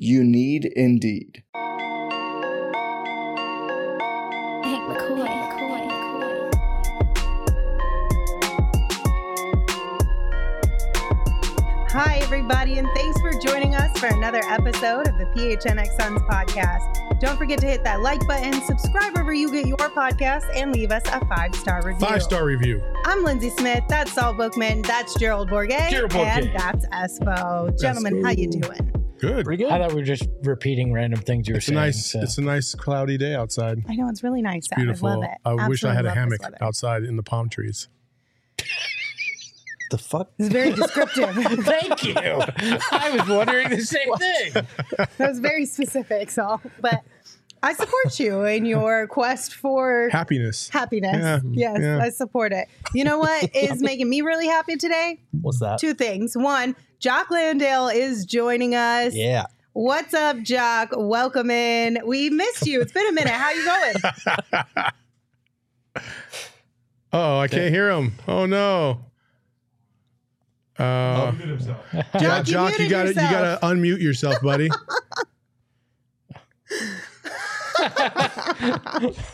You need Indeed. Hank McCoy. Hi, everybody, and thanks for joining us for another episode of the PHNX Suns podcast. Don't forget to hit that like button, subscribe wherever you get your podcast, and leave us a five star review. Five star review. I'm Lindsay Smith. That's Saul Bookman. That's Gerald Bourguet. Gerald Bourguet. And that's Espo. Gentlemen, how you doing? Good. Pretty good. I thought we were just repeating random things you were It's a saying. nice. so- It's a nice cloudy day outside. I know it's really nice out. Beautiful. I love it. I wish I had a hammock outside in the palm trees. The fuck? It's very descriptive. Thank you. I was wondering the same thing. that was very specific, Saul. But I support you in your quest for Happiness. happiness. Yeah, yes, yeah. I support it. You know what is making me really happy today? What's that? Two things. One, Jock Landale is joining us. Yeah. What's up, Jock? Welcome in. We missed you. It's been a minute. How you going? Oh, I can't hear him. Oh no. Uh, yeah, Jock, you Jock, you gotta you gotta unmute yourself, buddy.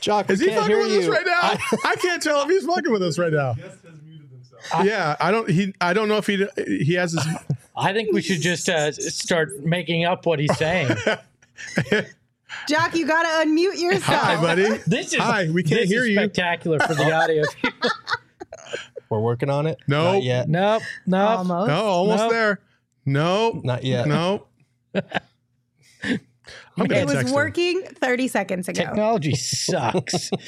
Jock, Is he fucking with you. us right now? I, can't tell if he's fucking with us right now. yeah, I don't. He, I don't know if he he has his. I think we should just uh, start making up what he's saying. Jack, you got to unmute yourself. Hi, buddy. This is Hi, we can't this hear is you. Spectacular for the audio. We're working on it. No. Not yet. nope, nope. Almost. No, almost Nope. there. No, Not yet. no. I'm It was text him. working 30 seconds ago. Technology sucks.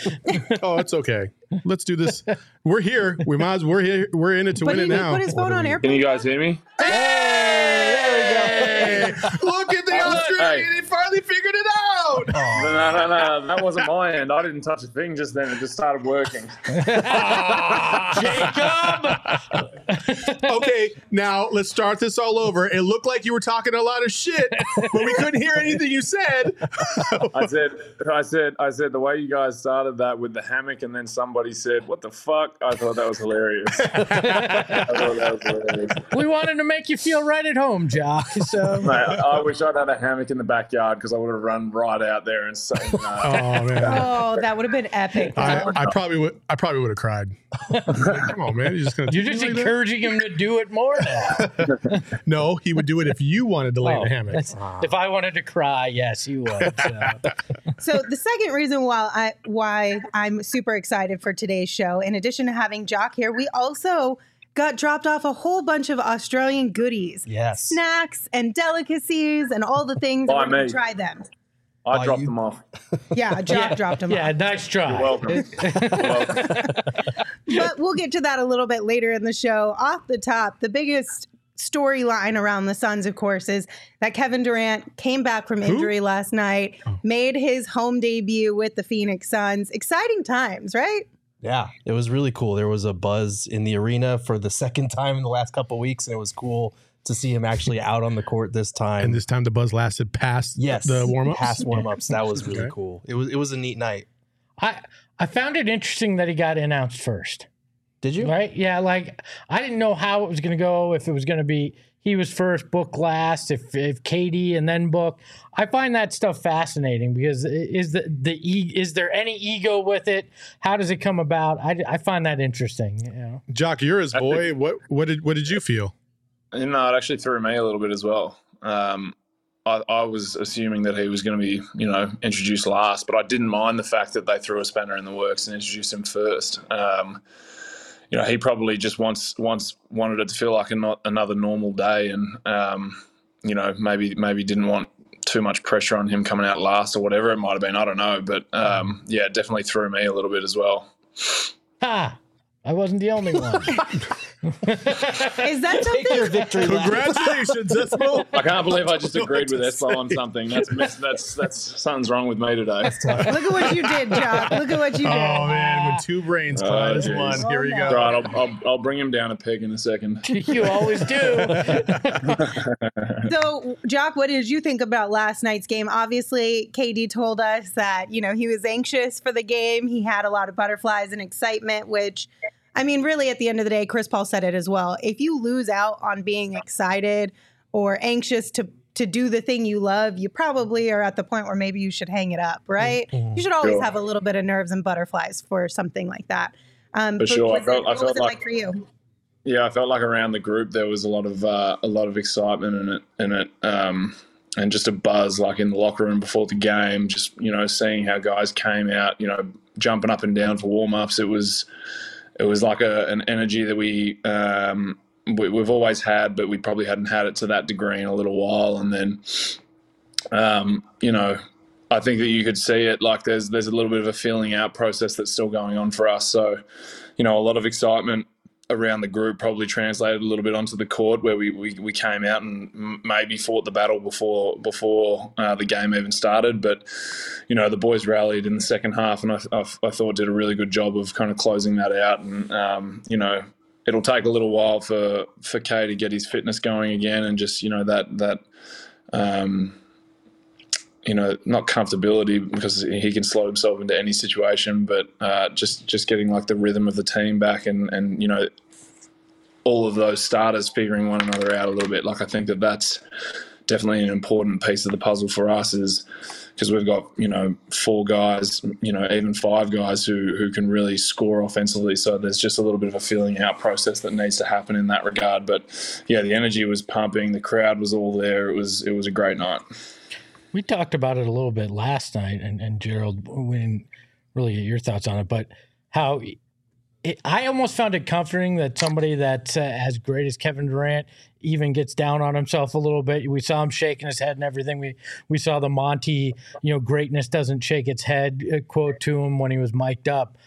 Oh, it's okay. Let's do this. We're here. We might as we're here. We're in it to But win it now. put his phone on Can you guys hear me? Hey, look at the Australian. He finally figured it out. No, no, no, no. That wasn't my end. I didn't touch a thing just then. It just started working. Jacob. Okay, now let's start this all over. It looked like you were talking a lot of shit, but we couldn't hear anything you said. I said, I said, I said the way you guys started that with the hammock, and then somebody said, "What the fuck?" I thought that was hilarious. I thought that was hilarious. we wanted to make you feel right at home, Jock. So Mate, I wish I'd had a hammock in the backyard because I would have run right out there and said, no. Oh man. Oh, that would have been epic. I, I probably would. I probably would have cried. Come on, man! You're just gonna. you're just like that? encouraging him to do it more now. No, he would do it if you wanted to lay in Oh, the hammock. that's- if I wanted to cry, yes, he would. So. So the second reason why I why I'm super excited for today's show, in addition to having Jock here, we also got dropped off a whole bunch of Australian goodies. Yes. Snacks and delicacies and all the things. By and we're gonna me. try them. I dropped you. them off. Yeah, Jock dropped them Yeah, off. Yeah, nice try. You're welcome. You're welcome. But we'll get to that a little bit later in the show. Off the top, the biggest storyline around the Suns, of course, is that Kevin Durant came back from injury last night, oh. made his home debut with the Phoenix Suns. Exciting times, right? Yeah. It was really cool. There was a buzz in the arena for the second time in the last couple weeks, and it was cool to see him actually out on the court this time. and this time the buzz lasted past yes, the warm ups. past warm ups. That was really Okay. cool. It was it was a neat night. I I found it interesting that he got announced first. Did you? Right? Yeah, like I didn't know how it was going to go. If it was going to be he was first, book last. If if Katie and then book, I find that stuff fascinating because is the the e- is there any ego with it? How does it come about? I, I find that interesting. You know, Jock, you're his boy. What what did what did you feel? You know, it actually threw me a little bit as well. Um, I, I was assuming that he was going to be, you know, introduced last, but I didn't mind the fact that they threw a spanner in the works and introduced him first. Um, you know, he probably just wants wants wanted it to feel like a not, another normal day, and um, you know, maybe maybe didn't want too much pressure on him coming out last or whatever it might have been. I don't know, but um, yeah, it definitely threw me a little bit as well. Ha! I wasn't the only one. Is that Take your victory. Congratulations, Espo. I can't believe I just agreed with Espo on something. That's miss- that's that's something's wrong with me today. Look at what you did, Jock. Look at what you did. Oh man, with two brains Oh, collide as geez. one. Here we Oh, go. no. Right, I'll, I'll, I'll bring him down a peg in a second. you always do. So, Jock, what did you think about last night's game? Obviously, KD told us that, you know, he was anxious for the game. He had a lot of butterflies and excitement, which, I mean, really, at the end of the day, Chris Paul said it as well. If you lose out on being excited or anxious to, to do the thing you love, you probably are at the point where maybe you should hang it up, right? You should always Sure. have a little bit of nerves and butterflies for something like that. Um, For but sure. I felt- it- I what felt was it like- like for you? Yeah, I felt like around the group there was a lot of uh, a lot of excitement in it, in it, um, and just a buzz like in the locker room before the game. Just you know, seeing how guys came out, you know, jumping up and down for warm ups. It was it was like a, an energy that we, um, we we've always had, but we probably hadn't had it to that degree in a little while. And then, um, you know, I think that you could see it like there's there's a little bit of a feeling out process that's still going on for us. So, you know, a lot of excitement around the group probably translated a little bit onto the court where we, we, we came out and maybe fought the battle before before uh, the game even started. But you know the boys rallied in the second half, and I, I, I thought did a really good job of kind of closing that out. And um, you know it'll take a little while for for Kay to get his fitness going again, and just you know that that. Um, you know, not comfortability because he can slow himself into any situation, but uh, just just getting like the rhythm of the team back, and and you know, all of those starters figuring one another out a little bit. Like I think that that's definitely an important piece of the puzzle for us is because we've got you know four guys, you know even five guys who who can really score offensively. So there's just a little bit of a feeling out process that needs to happen in that regard. But yeah, the energy was pumping, the crowd was all there. It was it was a great night. We talked about it a little bit last night, and, and Gerald, we didn't really get your thoughts on it, but how it, I almost found it comforting that somebody that's uh, as great as Kevin Durant even gets down on himself a little bit. We saw him shaking his head and everything. We we saw the Monty, you know, greatness doesn't shake its head uh, quote to him when he was mic'd up.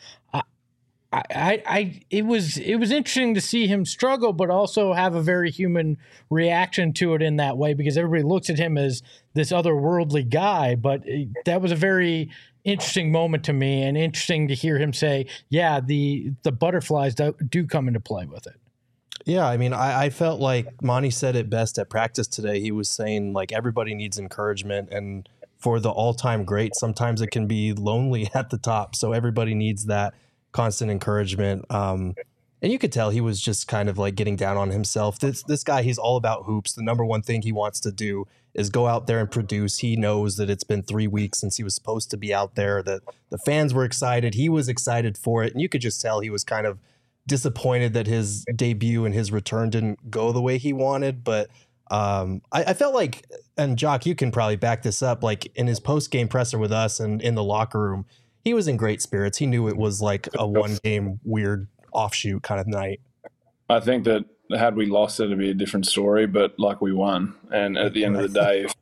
I, I, it was it was interesting to see him struggle, but also have a very human reaction to it in that way because everybody looks at him as this otherworldly guy. But it- that was a very interesting moment to me, and interesting to hear him say, "Yeah, the the butterflies do, do come into play with it." Yeah, I mean, I, I felt like Monty said it best at practice today. He was saying like everybody needs encouragement, and for the all-time great, sometimes it can be lonely at the top. So everybody needs that constant encouragement. Um, and you could tell he was just kind of like getting down on himself. This this guy, he's all about hoops. The number one thing he wants to do is go out there and produce. He knows that it's been three weeks since he was supposed to be out there. That the fans were excited. He was excited for it, and you could just tell he was kind of disappointed that his debut and his return didn't go the way he wanted. But um, I, I felt like, and Jock, you can probably back this up. Like in his post game presser with us and in the locker room, he was in great spirits. He knew it was like a one game weird offshoot kind of night. I think that had we lost, it'd be a different story. But like we won, and at the end of the day, if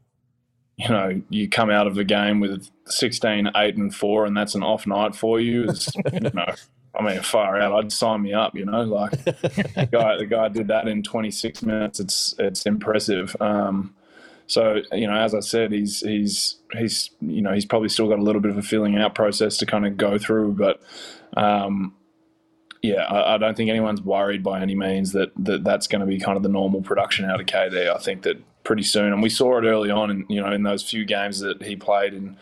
you know you come out of the game with 16, 8, and four, and that's an off night for you, it's, you know. I mean, far out. I'd sign me up. You know, like the guy. The guy did that in 26 minutes. It's it's impressive. Um, so you know, as I said, he's he's he's you know he's probably still got a little bit of a filling out process to kind of go through, but um, yeah, I, I don't think anyone's worried by any means that, that that's going to be kind of the normal production out of KD. I think that pretty soon, and we saw it early on, in you know, in those few games that he played in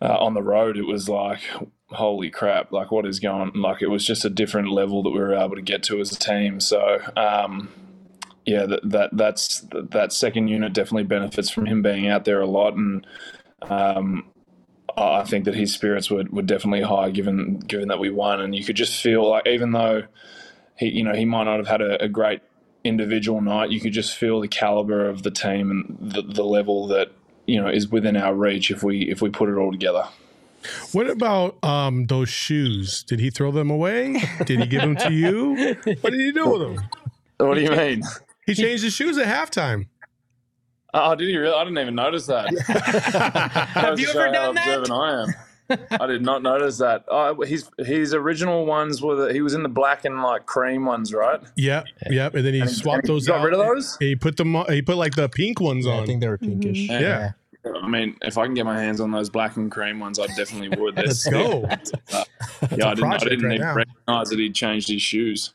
uh, on the road, it was like, holy crap, like what is going? Like it was just a different level that we were able to get to as a team. So. Um, yeah, that, that that's that second unit definitely benefits from him being out there a lot, and um, I think that his spirits were, were definitely high given given that we won, and you could just feel like even though he you know he might not have had a, a great individual night, you could just feel the caliber of the team and the, the level that you know is within our reach if we if we put it all together. What about um, those shoes? Did he throw them away? Did he give them to you? What did he do with them? What do you mean? He changed his shoes at halftime. Oh, did you really? I didn't even notice that. Have you ever done that? observant I am. I did not notice that. Oh, his his original ones were the, he was in the black and like cream ones, right? Yep, yep. And then he And- swapped and he those got out. rid of those? He put them. He put like the pink ones Yeah, I think they were mm-hmm. pinkish. yeah. I mean, if I can get my hands on those black and cream ones, I definitely would. They're Let's go. Yeah, I didn't, I didn't right even now. recognize that he'd changed his shoes.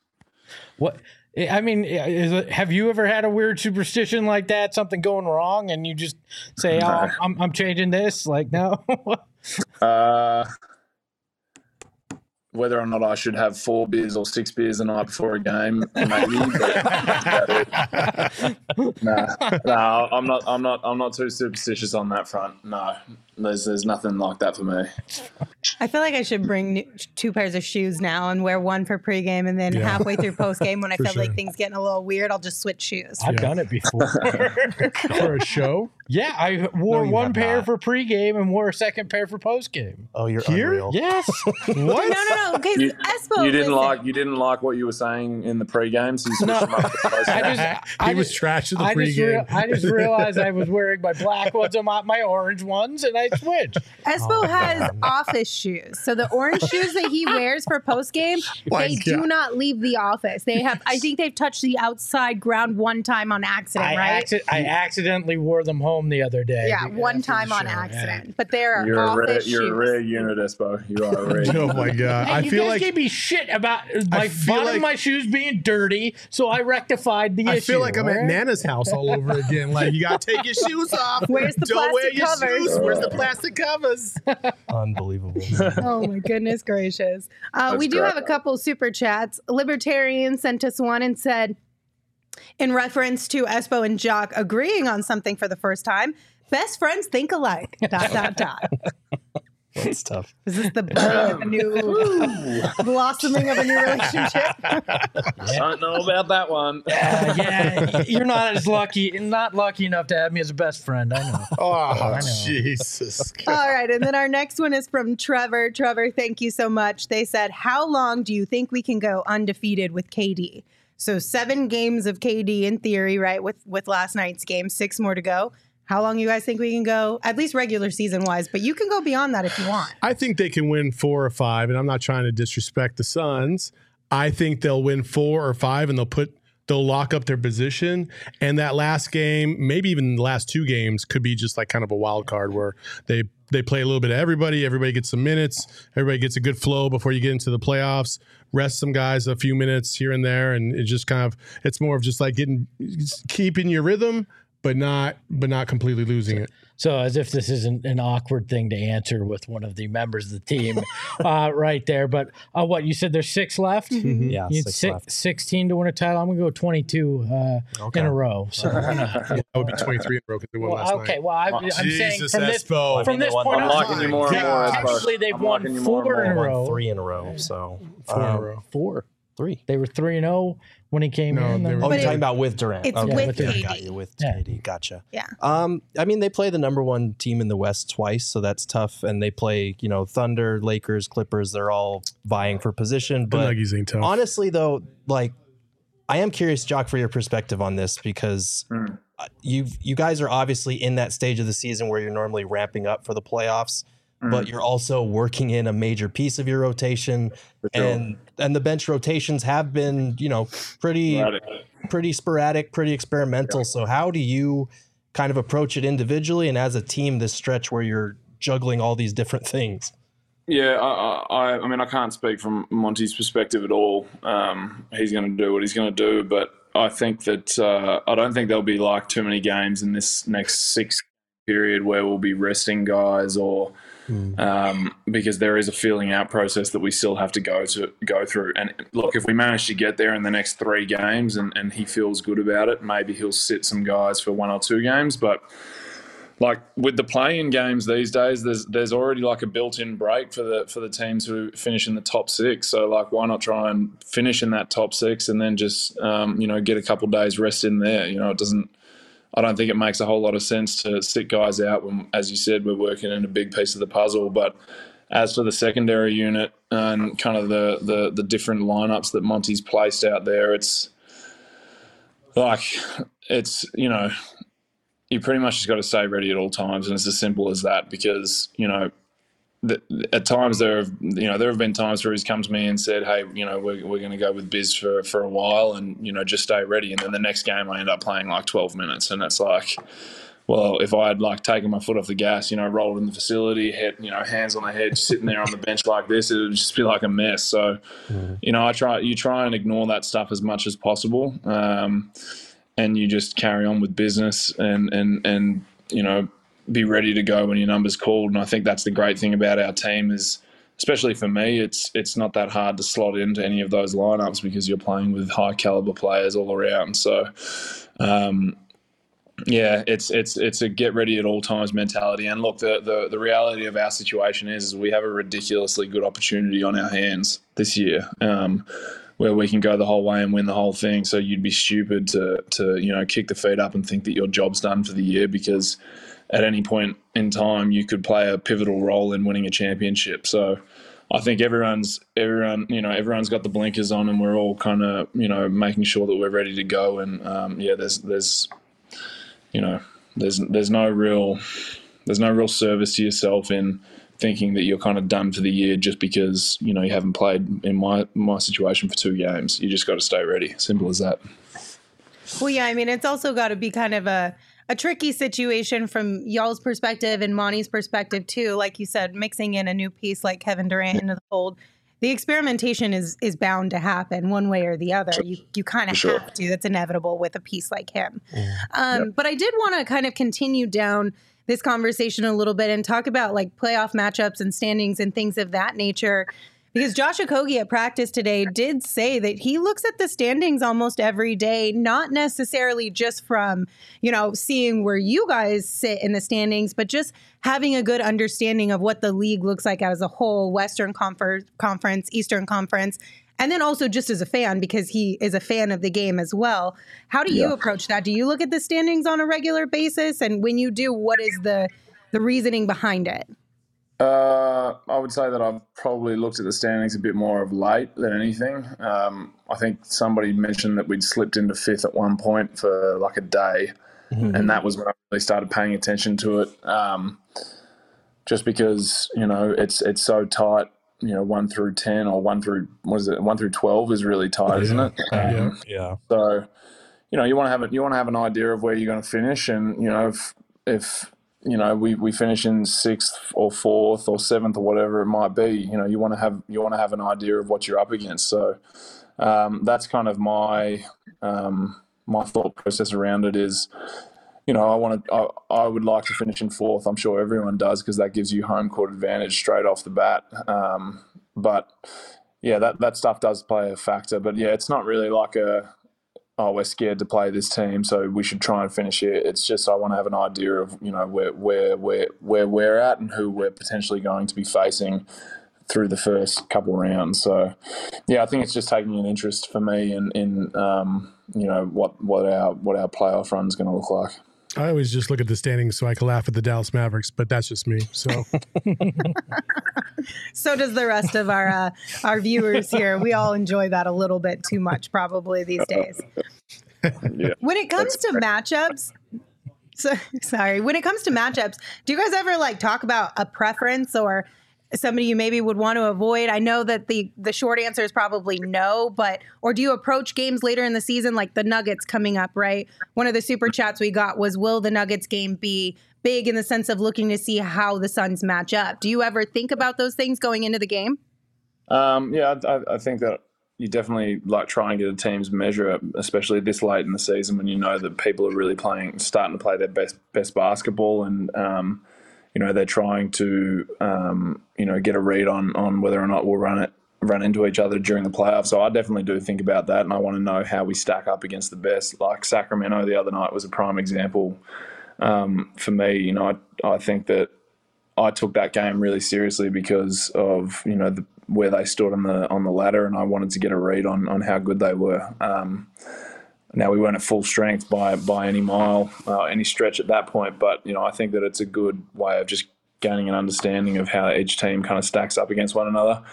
What? I mean, is it, have you ever had a weird superstition like that? Something going wrong, and you just say, "Oh, I'm, I'm changing this." Like, no. Uh, whether or not I should have four beers or six beers a night before a game, maybe. No, no, I'm not. I'm not. I'm not too superstitious on that front. No, there's there's nothing like that for me. I feel like I should bring new, two pairs of shoes now and wear one for pregame, and then Yeah. halfway through postgame, when I feel sure. like things getting a little weird, I'll just switch shoes. I've Yeah. done it before. For a show. yeah, I wore you one pair not. for pregame and wore a second pair for postgame. Oh, you're Here? unreal. Yes. What? No, no, no, because You, Espo. you didn't listen. like you didn't like what you were saying in the pre-game, so you switched No. them up. To the post-game. I just, I he was just, trash in the I just, pregame. rea- I just realized I was wearing my black ones and my, my orange ones, and I switched. Espo Oh, has man. office shoes. So the orange shoes that he wears for post game, they God. do not leave the office. They have I think they've touched the outside ground one time on accident, I, right? acci- I accidentally wore them home the other day. yeah, one time on show, yeah. accident. But they're You're a office rare, shoes. you're a rare unit, Espo. You are a rare. oh my god! Hey, I you feel guys like gave me shit about my bottom like- of my shoes being dirty, so I rectified the I issue. feel like I'm at? Nana's house all over again. Like you gotta take your shoes off. Where's the Don't wear plastic your covers? shoes. Where's the plastic covers? Unbelievable. oh my goodness gracious. Uh, we do great. have a couple super chats. Libertarian sent us one and said, in reference to Espo and Jock agreeing on something for the first time, best friends think alike. dot dot dot. That's tough. Is this the birth of a new blossoming of a new relationship? I don't know about that one. Uh, yeah, you're not as lucky, not lucky enough to have me as a best friend. I know. Oh know. Jesus! All right, and then our next one is from Trevor. Trevor, thank you so much. They said, "How long do you think we can go undefeated with KD?" So seven games of KD in theory, right? With with last night's game, six more to go. How long you guys think we can go? At least regular season wise, but you can go beyond that if you want. I think they can win four or five, and I'm not trying to disrespect the Suns. I think they'll win four or five, and they'll put they'll lock up their position. And that last game, maybe even the last two games, could be just like kind of a wild card where they they play a little bit of everybody. Everybody gets some minutes. Everybody gets a good flow before you get into the playoffs. Rest some guys a few minutes here and there, and it just kind of it's more of just like getting keeping your rhythm, but not but not completely losing it. So, as if this isn't an awkward thing to answer with one of the members of the team, uh, right there. But uh, what you said? There's six left. Yeah, You had six six, left. 16 to win a title. I'm gonna go 22 uh, Okay. in a row. So, why? That would be 23 in a row because they won Well, last okay. night. Well, I, I'm saying from this Espo. from mean, this point I'm on, liking you more and more. God. Technically they've I'm won liking you more and four in a row. Three in a row. So Four in a um, row. Four. Three. They were three and zero when he came No, in. they were- Oh, you're it- talking about with Durant. it's okay. with yeah, KD. Got you with Yeah. KD. Gotcha. Yeah. Um, I mean, they play the number one team in the West twice, so that's tough. And they play, you know, Thunder, Lakers, Clippers. They're all vying for position. The But Nuggies ain't tough. honestly, though, like, I am curious, Jock, for your perspective on this because Mm. uh, you you guys are obviously in that stage of the season where you're normally ramping up for the playoffs, but you're also working in a major piece of your rotation, sure. and and the bench rotations have been, you know, pretty Right. pretty sporadic, pretty experimental. So how do you kind of approach it individually and as a team this stretch where you're juggling all these different things? Yeah, I, I, I mean, I can't speak from Monty's perspective at all. Um, he's going to do what he's going to do, but I think that uh, I don't think there'll be like too many games in this next six period where we'll be resting guys or um, because there is a feeling out process that we still have to go to go through. And look, if we manage to get there in the next three games and, and he feels good about it, maybe he'll sit some guys for one or two games, but. like with the play-in games these days, there's there's already like a built-in break for the for the teams who finish in the top six. So like, why not try and finish in that top six and then just um, you know get a couple days rest in there? You know, it doesn't. I don't think it makes a whole lot of sense to sit guys out when, as you said, we're working in a big piece of the puzzle. But as for the secondary unit and kind of the the, the different lineups that Monty's placed out there, it's like it's you know you pretty much just got to stay ready at all times, and it's as simple as that. Because you know, at times there have you know there have been times where he's come to me and said, "Hey, you know, we're, we're going to go with Biz for for a while, and you know, just stay ready." And then the next game, I end up playing like twelve minutes, and it's like. Well, if I had like taken my foot off the gas, you know, rolled in the facility, head, you know, hands on the head, sitting there on the bench like this, it would just be like a mess. So, mm. you know, I try, you try and ignore that stuff as much as possible. Um, and you just carry on with business and and and you know be ready to go when your number's called. And I think that's the great thing about our team is, especially for me, it's it's not that hard to slot into any of those lineups because you're playing with high caliber players all around. So. Um, yeah, it's it's it's a get ready at all times mentality. And look, the, the the reality of our situation is, is we have a ridiculously good opportunity on our hands this year. Um, where we can go the whole way and win the whole thing. So you'd be stupid to to you know kick the feet up and think that your job's done for the year because at any point in time you could play a pivotal role in winning a championship. So I think everyone's everyone you know everyone's got the blinkers on and we're all kind of you know making sure that we're ready to go. And um, yeah, there's there's you know there's there's no real there's no real service to yourself in thinking that you're kind of done for the year just because you know you haven't played in my my situation for two games. You just got to stay ready. Simple as that. Well, yeah, I mean, it's also got to be kind of a a tricky situation from y'all's perspective and Monty's perspective too. Like you said, mixing in a new piece like Kevin Durant into the fold. The experimentation is is bound to happen one way or the other. You you kind of sure. have to. That's inevitable with a piece like him. Um, yep. But I did want to kind of continue down this conversation a little bit and talk about like playoff matchups and standings and things of that nature. Because Josh Okogie at practice today did say that he looks at the standings almost every day, not necessarily just from, you know, seeing where you guys sit in the standings, but just having a good understanding of what the league looks like as a whole, Western Confer- Conference, Eastern Conference, and then also just as a fan because he is a fan of the game as well. How do you yeah. approach that? Do you look at the standings on a regular basis, and when you do, what is the the reasoning behind it? Uh, I would say that I've probably looked at the standings a bit more of late than anything. Um, I think somebody mentioned that we'd slipped into fifth at one point for like a day, mm-hmm. and that was when I really started paying attention to it. Um, just because you know it's it's so tight you know one through ten or one through what is it one through twelve is really tight, isn't it? Um, yeah. So you know you want to have a, you want to have an idea of where you're going to finish, and you know if if you know we, we finish in sixth or fourth or seventh or whatever it might be, you know you want to have you want to have an idea of what you're up against. So um, that's kind of my um, my thought process around it is you know, I want to, I, I, would like to finish in fourth. I'm sure everyone does because that gives you home court advantage straight off the bat. Um, but yeah, that, that stuff does play a factor. But yeah, it's not really like a, oh, we're scared to play this team, so we should try and finish it. It's just I want to have an idea of you know where where where where we're at and who we're potentially going to be facing through the first couple rounds. So yeah, I think it's just taking an interest for me in in um, you know what what our what our playoff run is going to look like. I always just look at the standings so I can laugh at the Dallas Mavericks, but that's just me. So, so does the rest of our uh, our viewers here. We all enjoy that a little bit too much, probably these days. Yeah, when it comes to matchups, so sorry. When it comes to matchups, do you guys ever like talk about a preference or somebody you maybe would want to avoid? I know that the the short answer is probably no, but or do you approach games later in the season like the Nuggets coming up, right? One of the super chats we got was will the Nuggets game be big in the sense of looking to see how the Suns match up? Do you ever think about those things going into the game? Um, yeah, I, I think that you definitely like try and get a team's measure, especially this late in the season when you know that people are really playing, starting to play their best best basketball, and um, you know they're trying to um, you know get a read on on whether or not we'll run it run into each other during the playoffs. So I definitely do think about that, and I want to know how we stack up against the best. Like Sacramento the other night was a prime example. um, for me, you know, I, I think that I took that game really seriously because of you know the, where they stood on the on the ladder, and I wanted to get a read on on how good they were. Um, now we weren't at full strength by by any mile, uh, any stretch at that point, but you know I think that it's a good way of just gaining an understanding of how each team kind of stacks up against one another.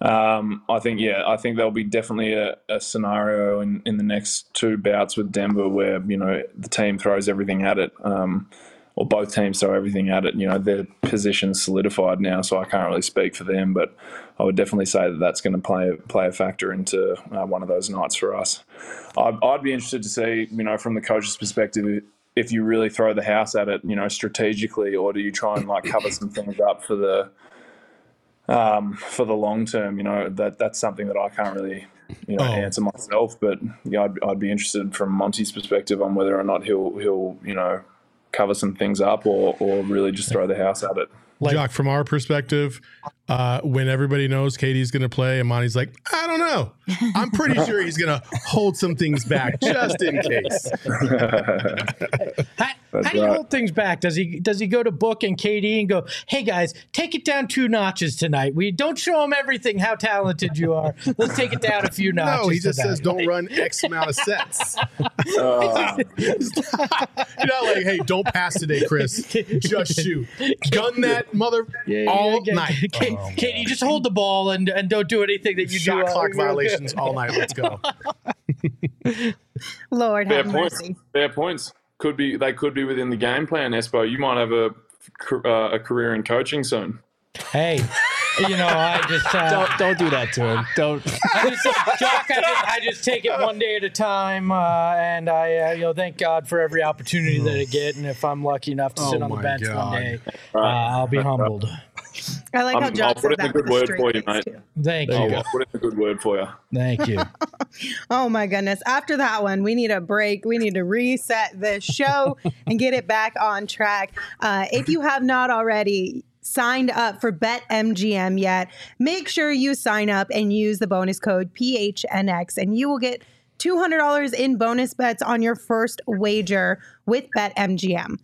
Um, I think, yeah, I think there'll be definitely a, a, scenario in, in the next two bouts with Denver where, you know, the team throws everything at it, um, or both teams throw everything at it. You know, their position's solidified now, so I can't really speak for them, but I would definitely say that that's going to play, play a factor into uh, one of those nights for us. I'd, I'd be interested to see, you know, from the coach's perspective, if you really throw the house at it, you know, strategically, or do you try and like cover some things up for the um, for the long term? You know, that that's something that I can't really you know oh. answer myself. But yeah, I'd, I'd be interested from Monty's perspective on whether or not he'll he'll you know cover some things up or or really just throw the house at it. Like, Jock, from our perspective, uh, when everybody knows Katie's going to play, Emoni's like, I don't know. I'm pretty sure he's going to hold some things back just in case. how, how do you hold things back? Does he does he go to Book and Katie and go, Hey guys, take it down two notches tonight. We don't show them everything how talented you are. Let's take it down a few notches. No, he just tonight. says don't run X amount of sets. Uh. You're not like, hey, don't pass today, Chris. Just shoot. Gun that mother yeah, all yeah, night. Oh, KD, just hold the ball and, and don't do anything that you Shot do. Shot clock violations all night. Let's go. Lord Fair have points. mercy. Fair points. Could be they could be within the game plan. Espo, you might have a uh, a career in coaching soon. Hey, you know, I just uh, don't don't do that to him. Don't. I just, Jock, I just, I just take it one day at a time, uh, and I, uh, you know, thank God for every opportunity that I get. And if I'm lucky enough to sit Oh on the bench God. one day, uh, I'll be humbled. I like how I'm- John I'll put said in that a good word for you, face, mate. too. Thank I'll put in a good word for you. thank you. Oh my goodness. After that one, we need a break. We need to reset the show and get it back on track. Uh, if you have not already, signed up for BetMGM yet, make sure you sign up and use the bonus code PHNX and you will get $200 in bonus bets on your first wager with BetMGM.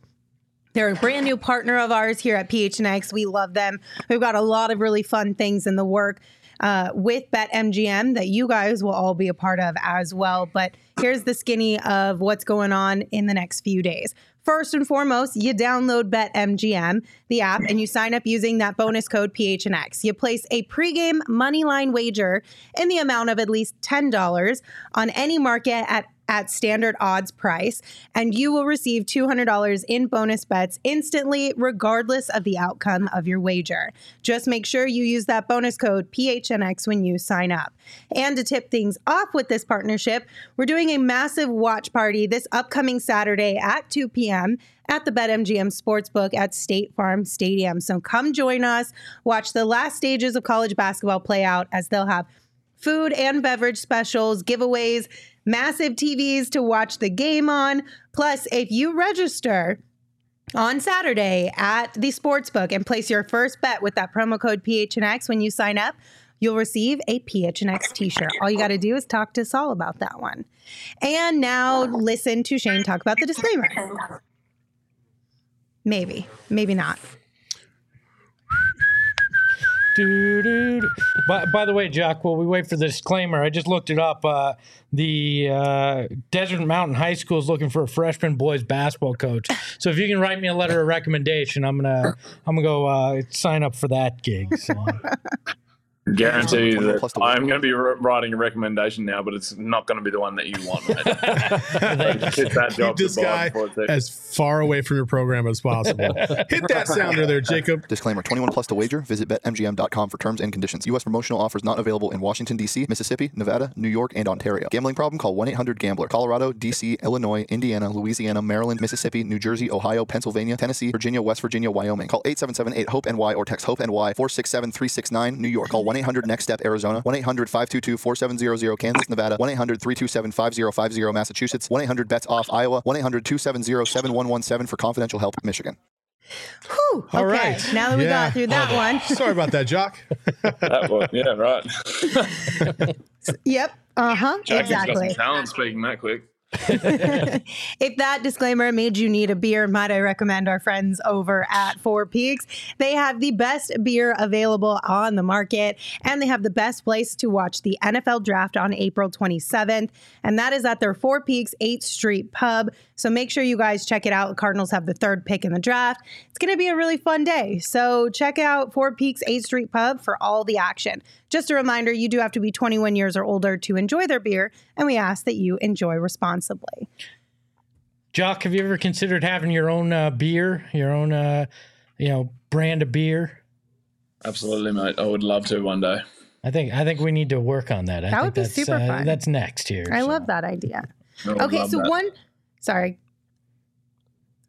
They're a brand new partner of ours here at PHNX. We love them. We've got a lot of really fun things in the work uh, with BetMGM that you guys will all be a part of as well. But here's the skinny of what's going on in the next few days. First and foremost, you download BetMGM, the app, and you sign up using that bonus code PHNX. You place a pregame moneyline wager in the amount of at least $10 on any market at at standard odds price, and you will receive $200 in bonus bets instantly, regardless of the outcome of your wager. Just make sure you use that bonus code PHNX when you sign up. And to tip things off with this partnership, we're doing a massive watch party this upcoming Saturday at 2 p.m. at the BetMGM Sportsbook at State Farm Stadium. So come join us, watch the last stages of college basketball play out as they'll have food and beverage specials, giveaways, massive TVs to watch the game on. Plus, if you register on Saturday at the sportsbook and place your first bet with that promo code PHNX when you sign up, you'll receive a PHNX t-shirt. All you got to do is talk to Saul about that one. And now listen to Shane talk about the disclaimer. Maybe, maybe not. By, by the way, Jack, while we wait for the disclaimer, I just looked it up. Uh, the uh, Desert Mountain High School is looking for a freshman boys basketball coach. So if you can write me a letter of recommendation, I'm gonna I'm gonna go uh, sign up for that gig. So. Guarantee you that I'm going to be writing a recommendation now, but it's not going to be the one that you want. Hit that Keep job this guy before it's over. as far away from your program as possible. Hit that sounder there, Jacob. Disclaimer 21 plus to wager. Visit betmgm.com for terms and conditions. U.S. promotional offers not available in Washington, D.C., Mississippi, Nevada, New York, and Ontario. Gambling problem? Call 1 800 Gambler. Colorado, D.C., Illinois, Indiana, Louisiana, Maryland, Mississippi, New Jersey, Ohio, Pennsylvania, Tennessee, Virginia, West Virginia, Wyoming. Call 877 8 HOPE NY or text HOPE NY 467 369 New York. Call 1 800 Next Step Arizona. 1 800 522 4700 Kansas, Nevada. 1 800 327 5050 Massachusetts. 1 800 Bets Off Iowa. 1 800 270 7117 for confidential help Michigan. Whew, okay, All right. now that we Yeah. got through that one. Sorry about that, Jock. That one. Yeah, right. Yep. Uh huh. Jackie's got Exactly. some talent speaking that quick. if that disclaimer made you need a beer, might I recommend our friends over at Four Peaks? They have the best beer available on the market, and they have the best place to watch the NFL draft on April 27th, and that is at their Four Peaks 8th Street pub. So make sure you guys check it out. The Cardinals have the third pick in the draft. It's going to be a really fun day. So check out Four Peaks 8th Street pub for all the action. Just a reminder you do have to be 21 years or older to enjoy their beer, and we ask that you enjoy responsibly. Jock, have you ever considered having your own uh, beer, your own, uh, you know, brand of beer? Absolutely, mate. I would love to one day. I think I think we need to work on that. I That think would be that's, super uh, fun. That's next here. I so. love that idea. Okay, so that. one, sorry,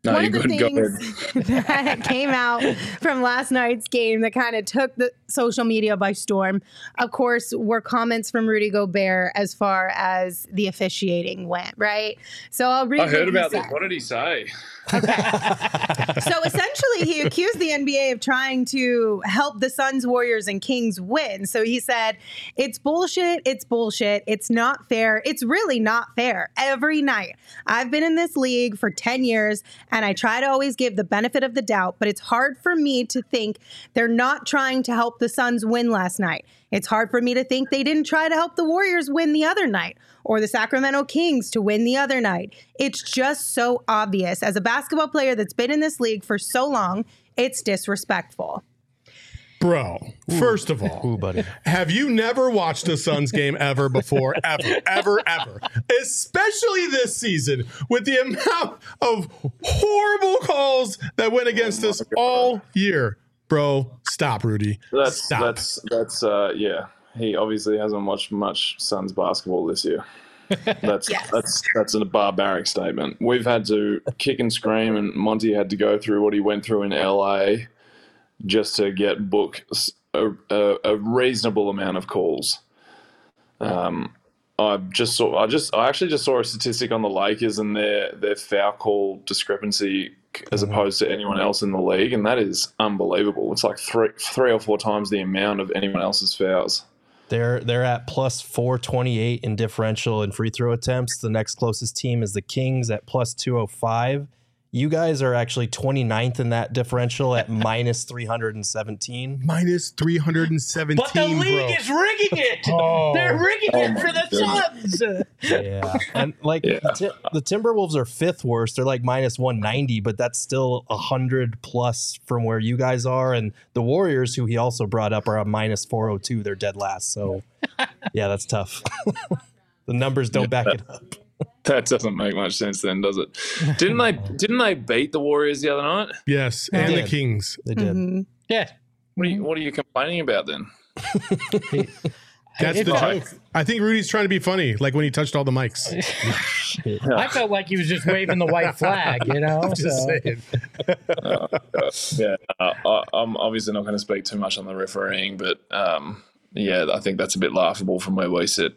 No, one of the good. Go ahead. things that came out from last night's game that kind of took the social media by storm, of course, were comments from Rudy Gobert as far as the officiating went, right? So I'll read. I heard about this. What did he say? Okay. So essentially, he accused the NBA of trying to help the Suns, Warriors, and Kings win. So he said, It's bullshit. It's bullshit. It's not fair. It's really not fair. Every night. I've been in this league for 10 years and I try to always give the benefit of the doubt, but it's hard for me to think they're not trying to help the Suns win last night. It's hard for me to think they didn't try to help the Warriors win the other night or the Sacramento Kings to win the other night. It's just so obvious. As a basketball player that's been in this league for so long, it's disrespectful. Bro, first of all, Ooh, buddy. have you never watched a Suns game ever before? Ever, ever, ever. Especially this season with the amount of horrible calls that went against us all year. Bro, stop, Rudy. That's stop. that's that's uh yeah. He obviously hasn't watched much Suns basketball this year. That's Yes. that's that's a barbaric statement. We've had to kick and scream, and Monty had to go through what he went through in LA just to get book a a reasonable amount of calls. Um, I just saw. I just. I actually just saw a statistic on the Lakers and their their foul call discrepancy as opposed to anyone else in the league, and that is unbelievable. It's like three three or four times the amount of anyone else's fouls. They're they're at plus 428 in differential and free throw attempts. The next closest team is the Kings at plus 205. You guys are actually 29th in that differential at minus 317. Minus 317, But the league bro. is rigging it. Oh. They're rigging Oh it for the goodness. Suns. Yeah. And like Yeah. the, Ti- the Timberwolves are fifth worst. They're like minus 190, but that's still 100 plus from where you guys are. And the Warriors, who he also brought up, are a minus 402. They're dead last. So yeah, that's tough. the numbers don't back it up. That doesn't make much sense, then, does it? Didn't they? Didn't they beat the Warriors the other night? Yes, They and the. Kings. They did. Mhm. Yeah. What are you, what are you complaining about then? That's the joke. I think Rudy's trying to be funny, like when he touched all the mics. I felt like he was just waving the white flag, you know? I'm just so- saying. yeah, uh, I, I'm obviously not going to speak too much on the refereeing, but um, yeah, I think that's a bit laughable from where we sit.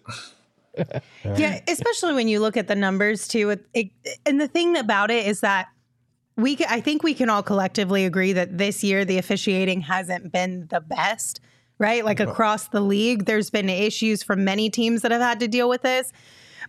Yeah, especially when you look at the numbers too. It, it, and the thing about it is that we, I think we can all collectively agree that this year the officiating hasn't been the best, right? Like across the league, there's been issues from many teams that have had to deal with this.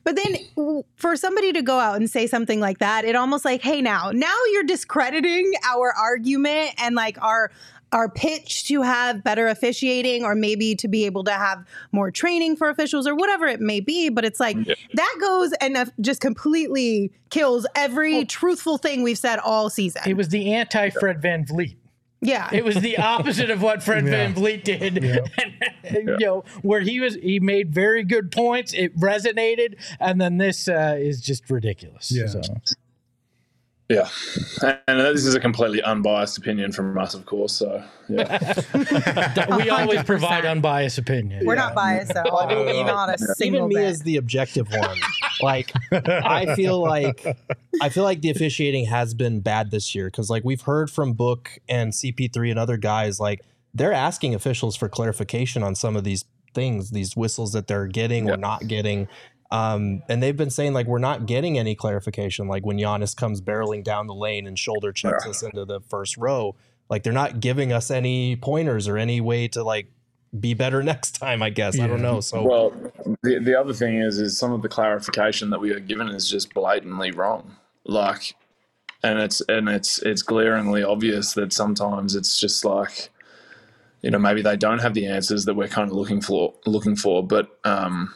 But then for somebody to go out and say something like that, it almost like, hey, now, now you're discrediting our argument and like our our pitch to have better officiating or maybe to be able to have more training for officials or whatever it may be. But it's like that goes and just completely kills every truthful thing we've said all season. It was the anti Fred VanVleet. yeah. It was the opposite of what Fred Yeah. VanVleet did. And, you know, where he was, he made very good points. It resonated, and then this uh, is just ridiculous. Yeah. So, Yeah, and this is a completely unbiased opinion from us, of course. So yeah, we always provide unbiased opinion. We're not biased at all. not a single Even me bit. as the objective one, like I feel like I feel like the officiating has been bad this year because like we've heard from Book and CP3 and other guys like they're asking officials for clarification on some of these things, these whistles that they're getting Yeah. or not getting. Um, and they've been saying like we're not getting any clarification. Like when Giannis comes barreling down the lane and shoulder checks Yeah. us into the first row, like they're not giving us any pointers or any way to like be better next time. I guess I don't know. So well, the, the other thing is is some of the clarification that we are given is just blatantly wrong. Like, and it's and it's it's glaringly obvious that sometimes it's just like, you know, maybe they don't have the answers that we're kind of looking for looking for. But um,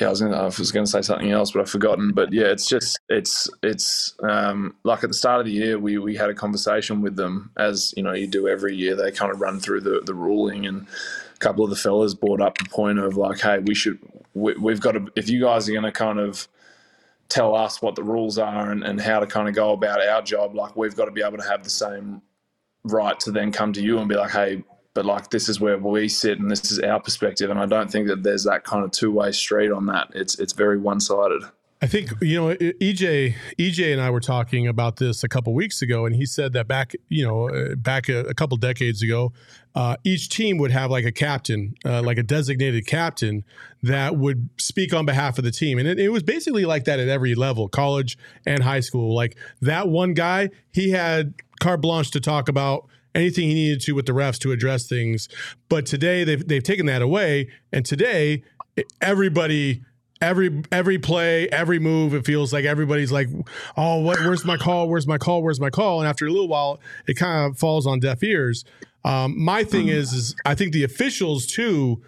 yeah, I was gonna I was gonna say something else, but I've forgotten. But yeah, it's just it's it's um, like at the start of the year we we had a conversation with them as you know you do every year. They kind of run through the the ruling and a couple of the fellas brought up the point of like, hey, we should we, we've got to if you guys are going to kind of tell us what the rules are and, and how to kind of go about our job, like we've got to be able to have the same right to then come to you and be like, hey, but like this is where we sit and this is our perspective. And I don't think that there's that kind of two way street on that. It's it's very one sided. I think you know EJ. EJ and I were talking about this a couple weeks ago, and he said that back, you know, uh, back a, a couple decades ago, uh, each team would have like a captain, uh, like a designated captain that would speak on behalf of the team, and it, it was basically like that at every level, college and high school. Like that one guy, he had carte blanche to talk about anything he needed to with the refs to address things. But today they've they've taken that away, and today everybody every every play, every move, it feels like everybody's like, "Oh, what? Where's my call? Where's my call? Where's my call?" And after a little while, it kind of falls on deaf ears. Um, my thing is, is I think the officials too.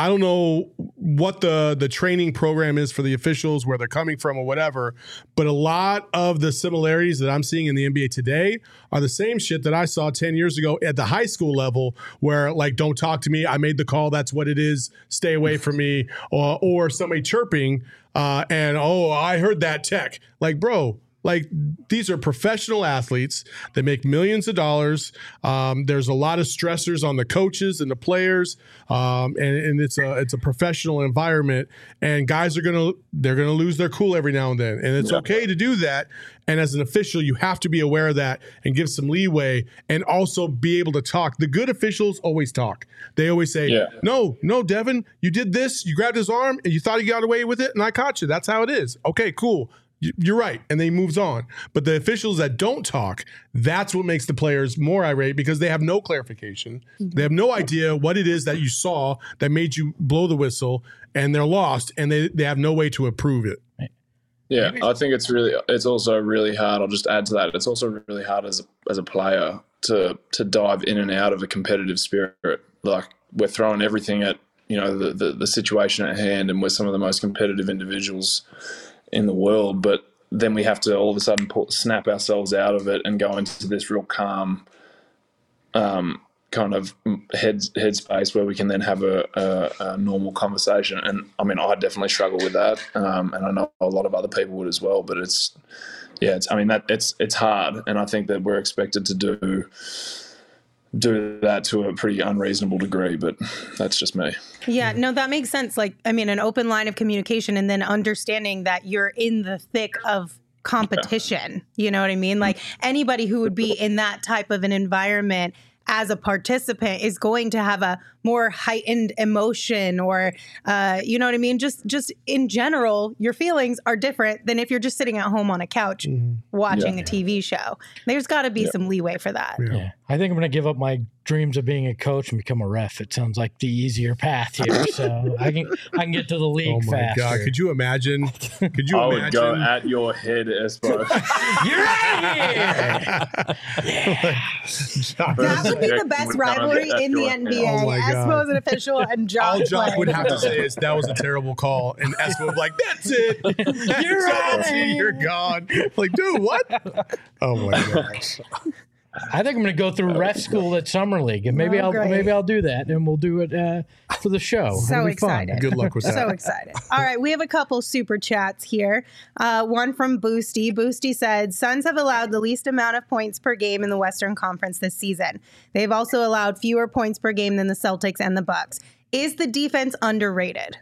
I don't know what the the training program is for the officials, where they're coming from, or whatever. But a lot of the similarities that I'm seeing in the NBA today are the same shit that I saw 10 years ago at the high school level, where like, don't talk to me. I made the call. That's what it is. Stay away from me. Or or somebody chirping, uh, and oh, I heard that tech. Like, bro, like these are professional athletes that make millions of dollars. Um, there's a lot of stressors on the coaches and the players, um, and, and, it's a it's a professional environment. And guys are gonna they're gonna lose their cool every now and then, and it's okay to do that. And as an official, you have to be aware of that and give some leeway, and also be able to talk. The good officials always talk. They always say, Yeah. "No, no, Devin, you did this. You grabbed his arm, and you thought he got away with it, and I caught you. That's how it is. Okay, cool." Y- You're right. And then he moves on. But the officials that don't talk, that's what makes the players more irate because they have no clarification. Mm-hmm. They have no idea what it is that you saw that made you blow the whistle and they're lost and they, they have no way to approve it. Yeah, I think it's really it's also really hard. I'll just add to that. It's also really hard as a, as a player to to dive in and out of a competitive spirit. Like we're throwing everything at you know the, the the situation at hand, and we're some of the most competitive individuals in the world. But then we have to all of a sudden snap ourselves out of it and go into this real calm, um, kind of head headspace where we can then have a, a, a normal conversation. And I mean, I definitely struggle with that, um, and I know a lot of other people would as well. But it's yeah, it's I mean that it's it's hard, and I think that we're expected to do do that to a pretty unreasonable degree. But that's just me. Yeah, no, that makes sense. Like, I mean, an open line of communication and then understanding that you're in the thick of competition. You know what I mean? Like, anybody who would be in that type of an environment as a participant is going to have a more heightened emotion or uh, you know what i mean just just in general your feelings are different than if you're just sitting at home on a couch watching Yeah. a tv show there's got to be some leeway for that Yeah. I think I'm going to give up my dreams of being a coach and become a ref. It sounds like the easier path here. So I can I can get to the league Oh my faster. God. Could you imagine? Could you I would go at your head, Espo. You're out of here. that would be the best rivalry in the nba Oh my God. Espo's an official and All Josh Jock would have to say is that was a terrible call, and Espo would be like, "That's it, That's You're it. out. You're gone." Like, dude, what? Oh my gosh! I think I'm going to go through ref school at summer league, and maybe Oh, I'll great. maybe I'll do that, and we'll do it uh, for the show. So It'll be fun. excited. Good luck with that. So excited. All right, we have a couple super chats here. Uh, one from Boosty. Boosty said Suns have allowed the least amount of points per game in the Western Conference this season. They've also allowed fewer points per game than the Celtics and the Bucks. Is the defense underrated?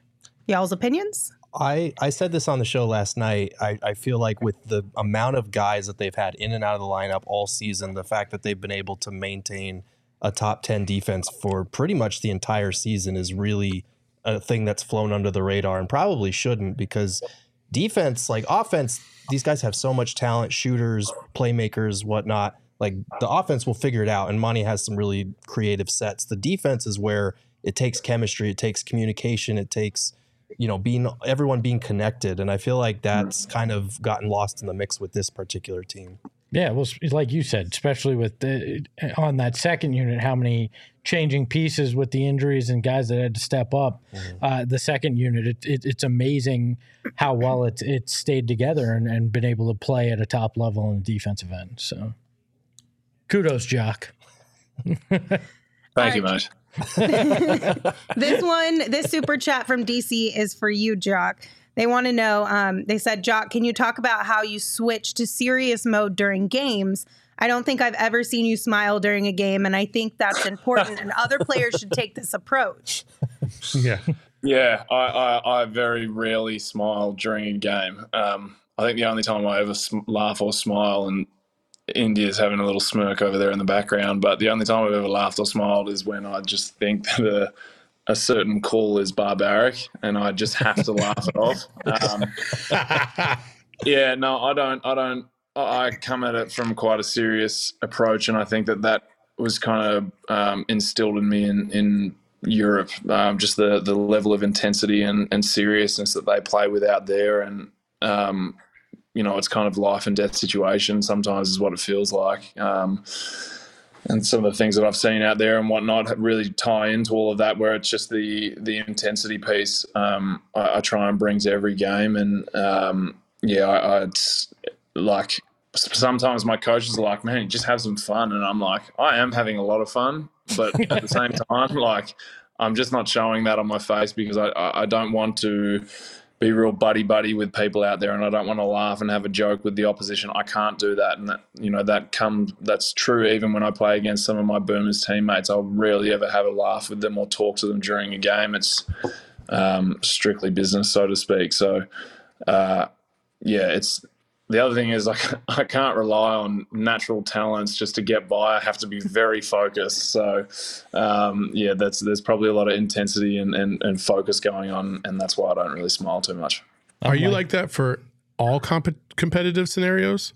Y'all's opinions? I, I said this on the show last night. I, I feel like with the amount of guys that they've had in and out of the lineup all season, the fact that they've been able to maintain a top 10 defense for pretty much the entire season is really a thing that's flown under the radar and probably shouldn't because defense, like offense, these guys have so much talent, shooters, playmakers, whatnot. Like the offense will figure it out, and Monty has some really creative sets. The defense is where it takes chemistry, it takes communication, it takes you know being everyone being connected, and I feel like mm-hmm. that's kind of gotten lost in the mix with this particular team. Yeah, well, like you said, especially with the, eh, on that second unit, how many changing pieces with the injuries and guys that had to step up. Mm-hmm. Uh, the second unit, it, it, it's amazing how well it it stayed together and, and been able to play at a top level on the defensive end. So, kudos, Jock. Thank you, mate. this one, this super chat from DC is for you, Jock. They want to know. Um, they said, Jock, can you talk about how you switch to serious mode during games? I don't think I've ever seen you smile during a game, and I think that's important. and other players should take this approach. Yeah. Yeah, I, I, I very rarely smile during a game. Um, I think the only time I ever sm- laugh or smile, and India's having a little smirk over there in the background, but the only time I've ever laughed or smiled is when I just think that a, a certain call is barbaric, and I just have to laugh it off. Um, yeah, no, I don't. I don't. I come at it from quite a serious approach, and I think that that was kind of um, instilled in me in in Europe. Um, just the the level of intensity and, and seriousness that they play with out there, and um, you know, it's kind of life and death situation. Sometimes is what it feels like. Um, and some of the things that I've seen out there and whatnot really tie into all of that, where it's just the the intensity piece. Um, I, I try and bring to every game, and um, yeah, I, I it's like sometimes my coaches are like, "Man, just have some fun," and I'm like, "I am having a lot of fun," but at the same time, like I'm just not showing that on my face because I I don't want to be real buddy buddy with people out there and I don't want to laugh and have a joke with the opposition. I can't do that. And that you know, that comes that's true even when I play against some of my boomers teammates. I'll rarely ever have a laugh with them or talk to them during a game. It's um, strictly business, so to speak. So uh, yeah, it's the other thing is like I can't rely on natural talents just to get by. I have to be very focused. So um, yeah, that's there's probably a lot of intensity and, and, and focus going on, and that's why I don't really smile too much. Are you like that for all comp- competitive scenarios?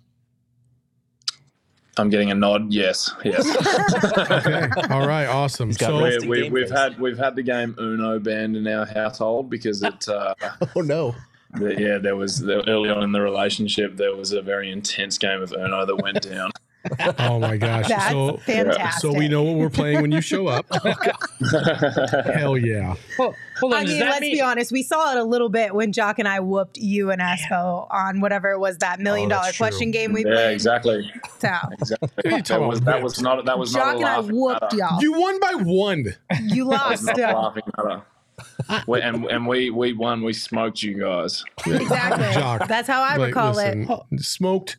I'm getting a nod. Yes, yes. Okay. All right. Awesome. So we, resting we, game we've had we've had the game Uno banned in our household because it. Uh, Oh no. The, yeah, there was early on in the relationship there was a very intense game of Uno that went down. Oh my gosh. That's so fantastic. so we know what we're playing when you show up. Oh, Hell yeah. Well, hold on. I mean, let's mean- be honest. We saw it a little bit when Jock and I whooped you and Espo on whatever it was that million Oh, dollar that's true. question game we yeah, played. Yeah, exactly. So Exactly. What are you That was, that was not that was not Jock a and I whooped matter. y'all. You won by one. You That was lost. not a laughing matter. We, and and we we won. We smoked you guys. exactly. Jock. That's how I Like, recall listen, it. Smoked,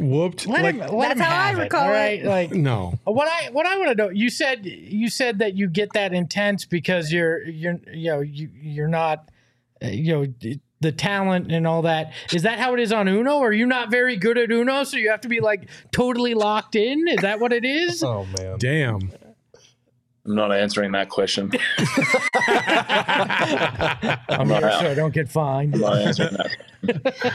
whooped. Let like, him, let That's him how I have it, recall it. right? Like no. what I what I want to know. You said you said that you get that intense because you're you're you know you you're not uh, you know the talent and all that. Is that how it is on Uno? Are you not very good at Uno, so you have to be like totally locked in? Is that what it is? Oh man. Damn. I'm not answering that question. I'm here so I don't get fined. I'm not answering that.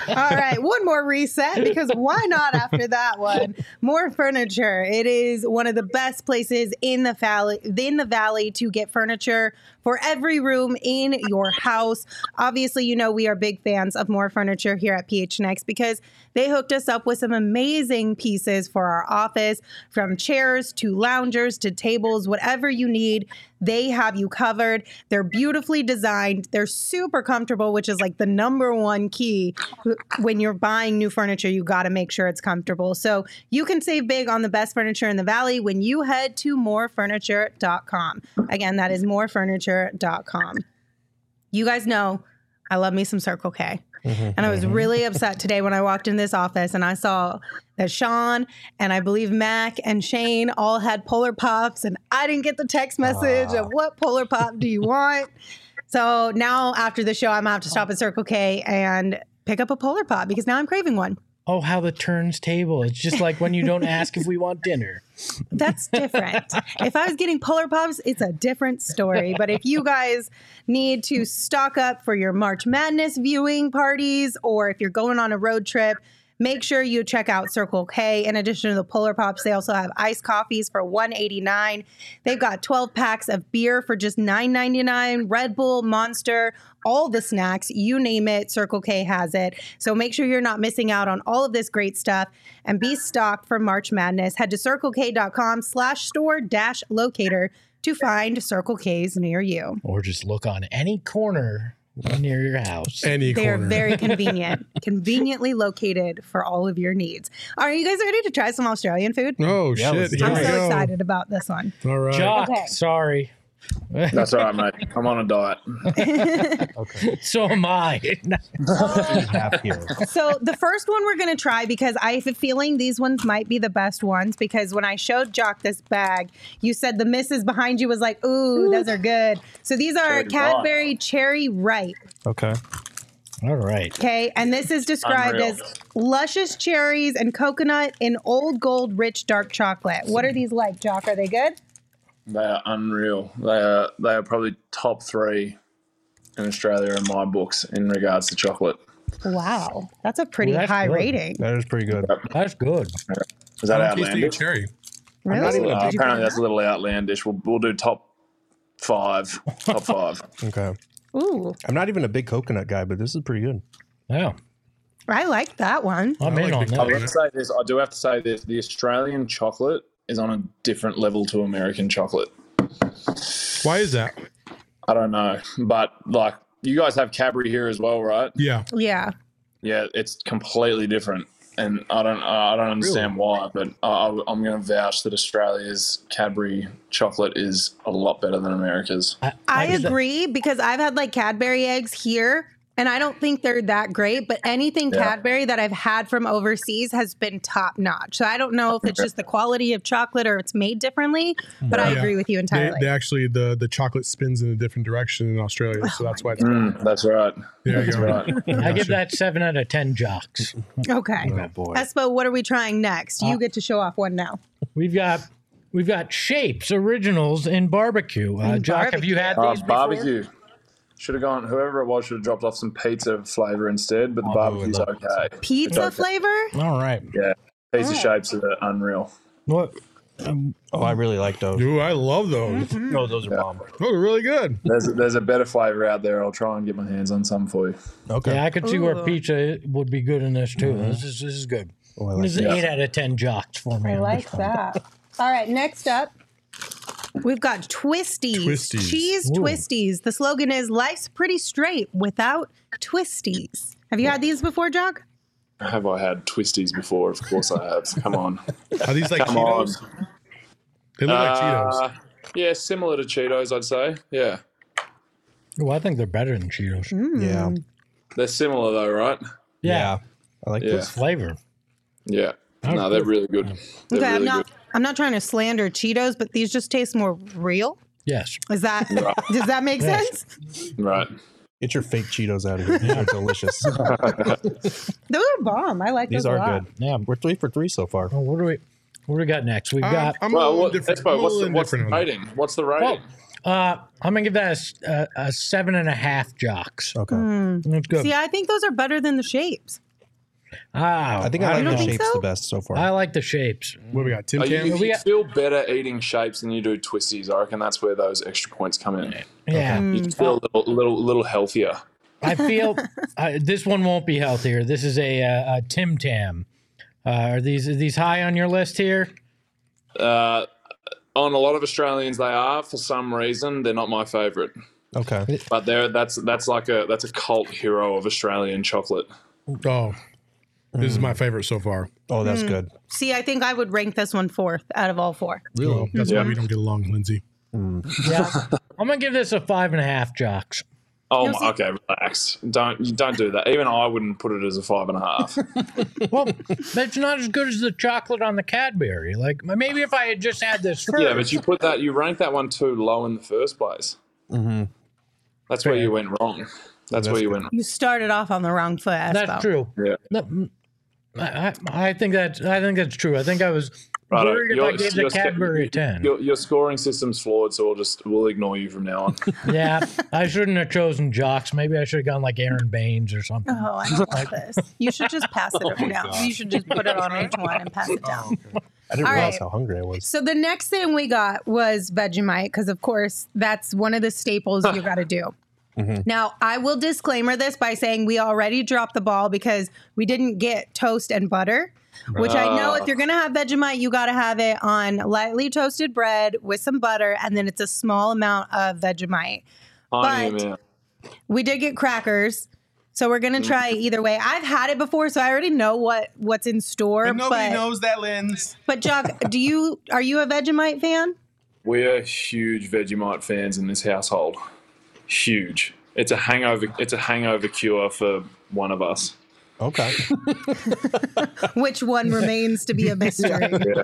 All right, one more reset because why not after that one? More furniture. It is one of the best places in the valley in the valley to get furniture for every room in your house. Obviously, you know we are big fans of more furniture here at PHNX because they hooked us up with some amazing pieces for our office, from chairs to loungers to tables, whatever you need. They have you covered. They're beautifully designed. They're super comfortable, which is like the number one key when you're buying new furniture. You got to make sure it's comfortable. So you can save big on the best furniture in the valley when you head to morefurniture.com. Again, that is morefurniture.com. You guys know I love me some Circle K. Mm-hmm. And I was mm-hmm. really upset today when I walked in this office and I saw that Sean and I believe Mac and Shane all had Polar Pops, and I didn't get the text message of ah. what Polar Pop do you want. So now after the show, I'm gonna have to stop at ah. Circle K and pick up a Polar Pop because now I'm craving one. Oh, how the turns table. It's just like when you don't ask if we want dinner. That's different. if I was getting Polar Pops, it's a different story. But if you guys need to stock up for your March Madness viewing parties, or if you're going on a road trip, Make sure you check out Circle K. In addition to the Polar Pops, they also have iced coffees for $1.89. They've got 12 packs of beer for just $9.99. Red Bull, Monster, all the snacks, you name it, Circle K has it. So make sure you're not missing out on all of this great stuff and be stocked for March Madness. Head to circlek.com slash store dash locator to find Circle K's near you. Or just look on any corner near your house. Any They are very convenient, conveniently located for all of your needs. Are you guys ready to try some Australian food? oh Yeah, shit! let's do Here I'm so go. excited about this one. All right. Jock, Okay. sorry. That's all right, mate. I'm on a diet. Okay. So am I. So the first one we're going to try because I have a feeling these ones might be the best ones because when I showed Jock this bag, you said the missus behind you was like, "Ooh, those are good." So these are Cherry ripe. Cadbury Cherry Ripe. Okay. All right. Okay, and this is described Unreal. as luscious cherries and coconut in old gold rich dark chocolate. What are these like, Jock? Are they good? They are unreal. They are they are probably top three in Australia in my books in regards to chocolate. Wow, that's a pretty Well, that's high good. rating. That is pretty good. That's good. Is that How tasty outlandish? cherry? Really? Uh, apparently find that's a little outlandish. We'll, we'll do top five. Top five. Okay. Ooh, I'm not even a big coconut guy, but this is pretty good. Yeah. I like that one. I'm I in like on the I that. have to say this. I do have to say this. The Australian chocolate is on a different level to American chocolate. Why is that? I don't know, but like you guys have Cadbury here as well, right? Yeah. Yeah. Yeah, it's completely different, and I don't I don't understand why, but I, I'm going to vouch that Australia's Cadbury chocolate is a lot better than America's. I, I just- agree because I've had like Cadbury eggs here and I don't think they're that great, but anything Yeah. Cadbury that I've had from overseas has been top notch. So I don't know if it's just the quality of chocolate or it's made differently, but I agree with you entirely. they actually the the chocolate spins in a different direction in Australia, so that's why. It's, Mm, that's right. Yeah, you That's go. right. I give that seven out of ten jocks. okay. Oh boy. Espo, what are we trying next? You get to show off one now. We've got we've got shapes originals in barbecue. Uh, In Jock, have you had Uh, these before? Barbecue. Should have gone. Whoever it was should have dropped off some pizza flavor instead, but the Oh, barbecue's okay. Pizza Okay. flavor? All right. Yeah, pizza Oh. shapes are unreal. What? Um, oh, I really like those. Ooh, I love those. No, those are bomb. Those are really good. There's a, there's a better flavor out there. I'll try and get my hands on some for you. Okay. Yeah, I could see where pizza would be good in this too. Mm-hmm. This is this is good. Oh, I like this is eight out of ten jocks for me. I like that. All right, next up, we've got Twisties. Twisties. Cheese Ooh. Twisties. The slogan is Life's pretty straight without Twisties. Have you had these before, Jock? Have I had twisties before? Of course I have. Come on. Are these like Come Cheetos? They look like Cheetos. Uh, Yeah, similar to Cheetos, I'd say. Yeah, Well, I think they're better than Cheetos. Yeah. they're similar though, right? Yeah, I like Yeah. this. flavor. Yeah. No, they're really good. They're Okay, I'm really not. good. I'm not trying to slander Cheetos, but these just taste more real. Yes. Is that? does that make Yes. sense? Right. Get your fake Cheetos out of here. These are delicious. Those are bomb. I like These those a are lot. good. Yeah. We're three for three so far. Well, what do we what do we got next? We've I'm, got I'm a Well, little what, different. Espo, I'm a what's, the, little what's the different on that. What's the rating? uh I'm gonna give that a seven and a half jocks. Okay. That's good. See, I think those are better than the shapes. Ah, I think I like the shapes so? the best so far. I like the shapes. What we got? Tim you, Tam? you got- feel better eating shapes than you do twisties. I reckon that's where those extra points come in. Yeah. Mm. You feel a little, little, little healthier. I feel uh, this one won't be healthier. This is a, uh, a Tim Tam. Uh, are these are these high on your list here? Uh, on a lot of Australians, they are. For some reason, they're not my favourite. okay. But they're that's that's like a that's a cult hero of Australian chocolate. Oh, this is my mm. favorite so far. Oh, that's mm. good. See, I think I would rank this one fourth out of all four. Really? that's Yeah. why we don't get along, Lindsay. Mm. Yeah. I'm gonna give this a five and a half jocks. Oh, my, okay, relax. Don't you don't do that. Even I wouldn't put it as a five and a half. Well, that's not as good as the chocolate on the Cadbury. Like maybe if I had just had this first. yeah, but you put that you ranked that one too low in the first place. Mm-hmm. That's where you went wrong. That's, where you went. You started off on the wrong foot. Espo. That's true. Yeah. No, I, I I think that's I think that's true. I think I was Righto, worried if your- I gave the your- Cadbury a 10. Your, your scoring system's flawed, so we'll just we'll ignore you from now on. yeah, I shouldn't have chosen Jocks. Maybe I should have gone like Aron Baynes or something. Oh, I don't like this. You should just pass it oh down. You should just put it on H1 and pass it oh, down. I didn't All realize right. how hungry I was. So the next thing we got was Vegemite because, of course, that's one of the staples you got to do. Now, I will disclaimer this by saying we already dropped the ball because we didn't get toast and butter, which I know if you're going to have Vegemite, you got to have it on lightly toasted bread with some butter, and then it's a small amount of Vegemite. Tiny But- amount. We did get crackers. So we're gonna try either way. I've had it before, so I already know what what's in store. And nobody but, knows that lens. But Jock, do you are you a Vegemite fan? We are huge Vegemite fans in this household. Huge. It's a hangover. It's a hangover cure for one of us. Okay. Which one remains to be a mystery? Yeah.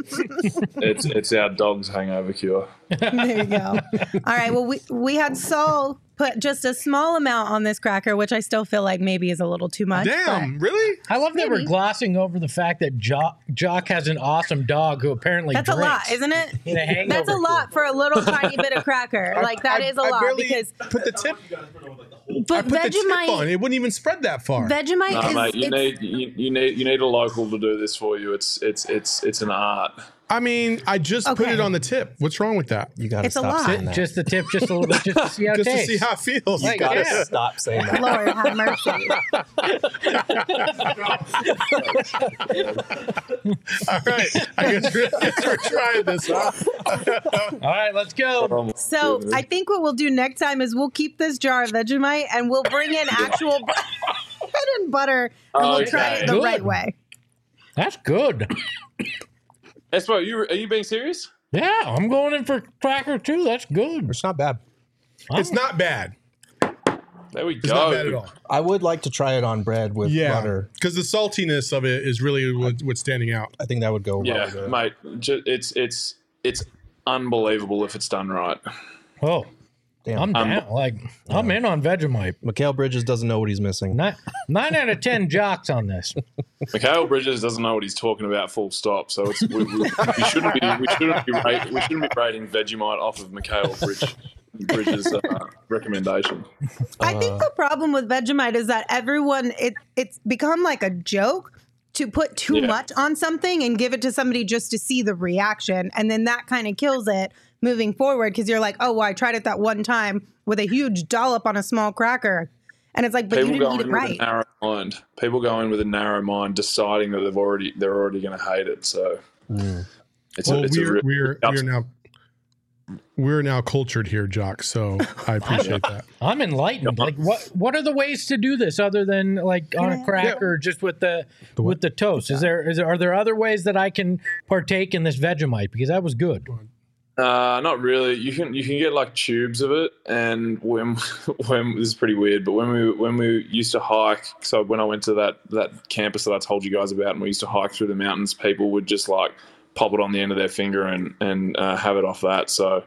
it's it's our dog's hangover cure. there you go. All right. Well, we we had Saul put just a small amount on this cracker, which I still feel like maybe is a little too much. Damn, really? I love that we're Maybe. glossing over the fact that Jock, Jock has an awesome dog who apparently but That's a lot, isn't it? in a hangover. That's a lot for a little tiny bit of cracker. Like that I- is a I lot barely because put the tip. I but put the tip on. Vegemite It wouldn't even spread that far. Vegemite No, is mate, you it's- need you, you need you need a local to do this for you. It's it's it's it's an art. I mean, I just put it on the tip. What's wrong with that? You gotta It's a stop lot. saying that. Just the tip, just a little bit, just to see how it Just to see how it feels. Like, you gotta yeah. stop saying that. Lord have mercy. All right. I guess we're, guess we're trying this. Huh? All right, let's go. So I think what we'll do next time is we'll keep this jar of Vegemite and we'll bring in actual bread and butter and we'll try it the Good. right way. That's good. Espo, you are you being serious? Yeah, I'm going in for cracker too. That's good. It's not bad. It's not bad. There we It's go. not bad at all. I would like to try it on bread with Yeah, butter. because the saltiness of it is really what, what's standing out. I think that would go well Yeah, with it. mate. It's it's it's unbelievable if it's done right. Oh, Damn. I'm down. like I'm in on Vegemite. Mikal Bridges doesn't know what he's missing. Nine, nine out of ten jocks on this. Mikal Bridges doesn't know what he's talking about. Full stop. So it's we, we, we shouldn't be we shouldn't be rate, we shouldn't be rating Vegemite off of Mikal Bridge, Bridges' uh, recommendation. I think the problem with Vegemite is that everyone it it's become like a joke to put too Yeah. much on something and give it to somebody just to see the reaction and then that kind of kills it moving forward because you're like, "Oh, well, I tried it that one time with a huge dollop on a small cracker." And it's like, "But People you didn't eat in it with a right." narrow mind. People go in with a narrow mind, deciding that they've already they're already going to hate it. So it's Well, a, it's we're real, we're we're now we're now cultured here, Jock. So I appreciate that. I'm enlightened. Like what what are the ways to do this other than like on a cracker or just with the, with the toast? Is there is there, are there other ways that I can partake in this Vegemite because that was good. Uh, not really. You can you can get like tubes of it, and when when this is pretty weird, but when we when we used to hike, so when I went to that that campus that I told you guys about, and we used to hike through the mountains, people would just like pop it on the end of their finger and and uh, have it off that. So,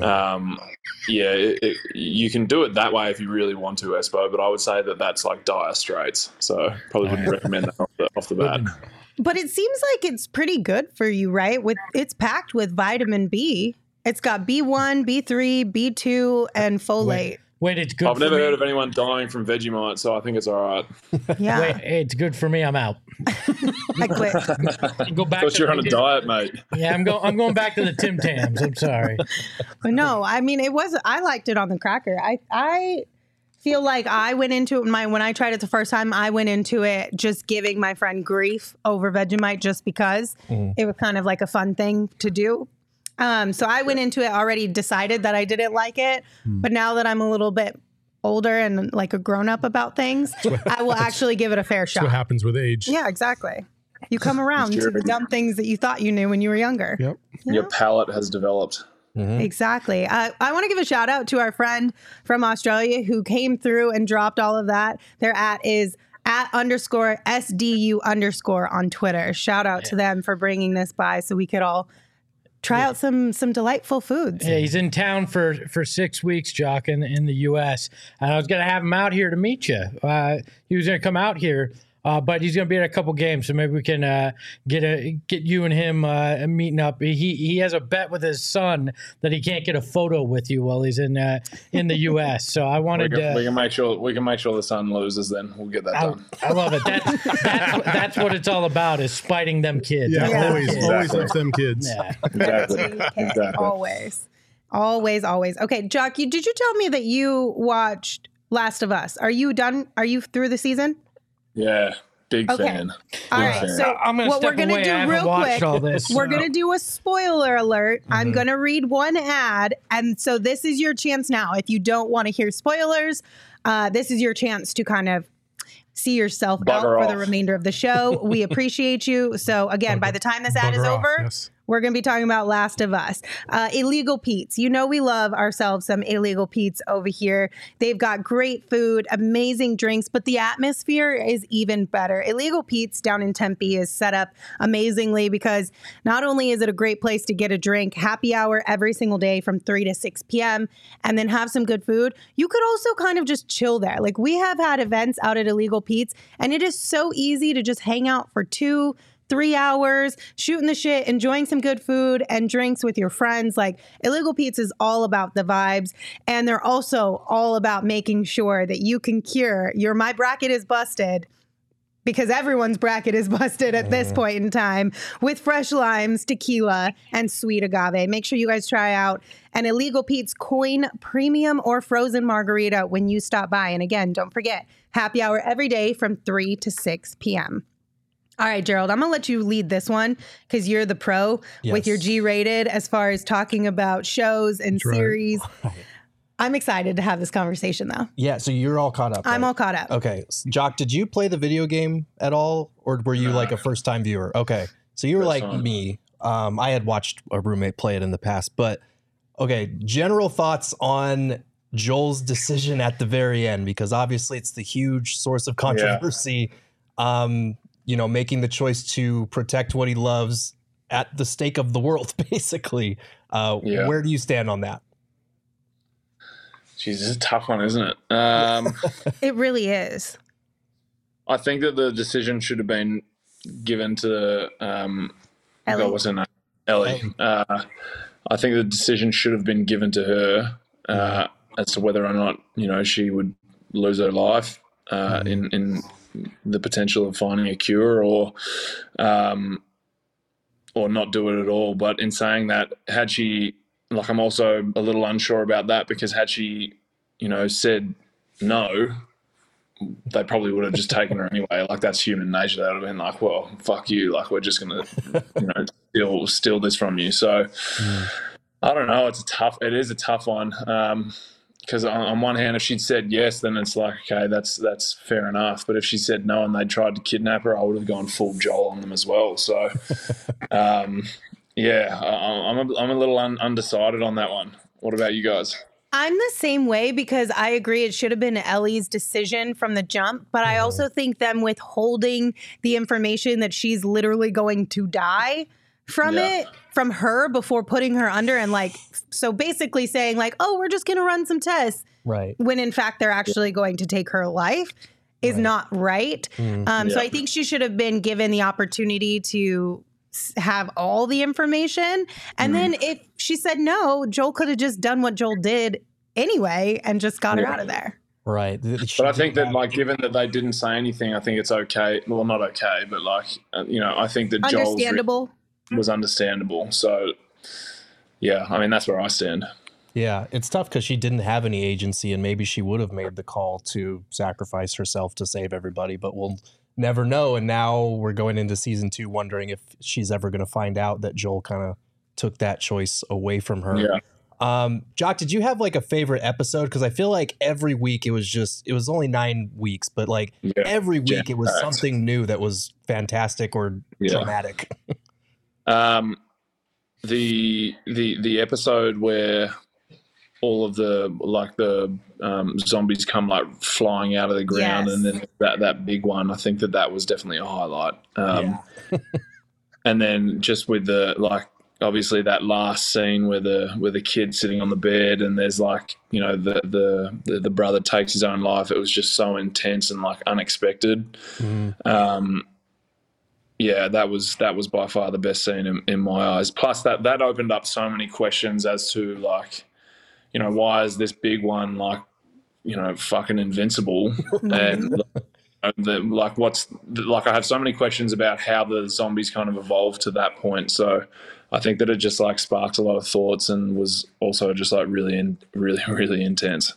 um, yeah, it, it, you can do it that way if you really want to, Espo. But I would say that that's like dire straits. So probably wouldn't recommend that off the, off the bat. But it seems like it's pretty good for you, right? With it's packed with vitamin B. It's got B1, B3, B2 and folate. Wait, it's good. I've for never me. heard of anyone dying from Vegemite, so I think it's all right. Yeah. Wait, it's good for me. I'm out. I quit. Go back. Thought to you're on a the- diet, mate. Yeah, I'm going. I'm going back to the Tim Tams. I'm sorry. But no, I mean it was I liked it on the cracker. I I feel like I went into it my when I tried it the first time, I went into it just giving my friend grief over Vegemite just because it was kind of like a fun thing to do. Um, so I went into it already decided that I didn't like it, but now that I'm a little bit older and like a grown up about things, I will actually give it a fair That's what shot. happens with age. Yeah, exactly. You come around to the dumb things that you thought you knew when you were younger. Yep. Your palate has developed. Exactly. Uh, I want to give a shout out to our friend from Australia who came through and dropped all of that. Their at is at underscore SDU underscore on Twitter. Shout out to them for bringing this by so we could all try out some some delightful foods. Yeah, he's in town for for six weeks, Jock, in, in the U.S. And I was gonna have him out here to meet you. Uh, he was gonna come out here uh, but he's going to be at a couple games, so maybe we can uh, get a get you and him uh, meeting up. He he has a bet with his son that he can't get a photo with you while he's in uh, in the U.S. So I We wanted can, we to. can make sure we can make sure the son loses. Then we'll get that I, done. I love it. That's, that's that's what it's all about is spiting them kids. Yeah, I love always, kids. always love them kids. Yeah. Exactly. Exactly. Always. Always, always. Okay, Jock, you, did you tell me that you watched Last of Us? Are you done? Are you through the season? Yeah, big Okay. fan. All Big right. fan. So I'm going to what we're gonna away. do real quick, all this. we're so- going to do a spoiler alert. I'm Mhm. going to read one ad. And so this is your chance now. If you don't want to hear spoilers, uh, this is your chance to kind of see yourself out Bugger for the remainder of the show. We appreciate you. So, again, by the time this ad is off, over, yes. We're going to be talking about Last of Us. Uh, Illegal Pete's. You know, we love ourselves some Illegal Pete's over here. They've got great food, amazing drinks, but the atmosphere is even better. Illegal Pete's down in Tempe is set up amazingly because not only is it a great place to get a drink, happy hour every single day from 3 to 6 p.m., and then have some good food, you could also kind of just chill there. Like we have had events out at Illegal Pete's, and it is so easy to just hang out for two, three hours, shooting the shit, enjoying some good food and drinks with your friends. Like Illegal Pete's is all about the vibes. And they're also all about making sure that you can cure your my bracket is busted. Because everyone's bracket is busted at this mm. point in time with fresh limes, tequila, and sweet agave. Make sure you guys try out an Illegal Pete's Coin Premium or Frozen Margarita when you stop by. And again, don't forget, happy hour every day from 3 to 6 p.m. All right, Gerald, I'm going to let you lead this one because you're the pro with your G rated as far as talking about shows and right. series. I'm excited to have this conversation, though. Yeah, so you're all caught up. I'm right? all caught up. Okay, Jock, did you play the video game at all, or were you like a first time viewer? Okay, so you were First like time. me. Um, I had watched a roommate play it in the past, but okay, general thoughts on Joel's decision at the very end because obviously it's the huge source of controversy. Um, you know, making the choice to protect what he loves at the stake of the world, basically. Uh, Yeah. Where do you stand on that? Jeez, this is a tough one, isn't it? Um, It really is. I think that the decision should have been given to um, Ellie. God, what's her name? Ellie. Uh, I think the decision should have been given to her uh, as to whether or not you know she would lose her life uh, in in the potential of finding a cure or um, or not do it at all. But in saying that, had she like, I'm also a little unsure about that because had she, you know, said no, they probably would have just taken her anyway. Like that's human nature. They would have been like, well, fuck you. Like we're just gonna, you know, steal steal this from you. So I don't know. It's a tough. It is a tough one. Um, because on, on one hand, if she'd said yes, then it's like okay, that's that's fair enough. But if she said no and they tried to kidnap her, I would have gone full Joel on them as well. So, um, yeah, I, I'm a, I'm a little un, undecided on that one. What about you guys? I'm the same way because I agree it should have been Ellie's decision from the jump, but I also think them withholding the information that she's literally going to die from Yeah. it from her before putting her under and like so basically saying like, "Oh, we're just going to run some tests." Right. when in fact they're actually going to take her life is not right. Um, So I think she should have been given the opportunity to have all the information. And then if she said no, Joel could have just done what Joel did anyway and just got her out of there. Right. But I think that, like, given that they didn't say anything, I think it's okay. Well, not okay, but like, uh, you know, I think that Joel's re- Understandable. Was understandable. So, yeah, I mean, that's where I stand. Yeah, it's tough because she didn't have any agency, and maybe she would have made the call to sacrifice herself to save everybody, but we'll never know. And now we're going into season two, wondering if she's ever going to find out that Joel kind of took that choice away from her. Yeah. Um, Jock, did you have like a favorite episode? Because I feel like every week it was just it was only nine weeks, but like Yeah. every week it was something new that was fantastic or Yeah. dramatic. Um, the the the episode where all of the like the um, zombies come like flying out of the ground, Yes. and then that that big one. I think that that was definitely a highlight. Um, and then just with the like obviously that last scene where the where the kid sitting on the bed and there's like you know the the the, the brother takes his own life. It was just so intense and like unexpected. Um, yeah, that was that was by far the best scene in, in my eyes. Plus that that opened up so many questions as to like, you know, why is this big one like, you know, fucking invincible and the, like what's like I have so many questions about how the zombies kind of evolved to that point. So I think that it just like sparked a lot of thoughts and was also just like really in, really really intense.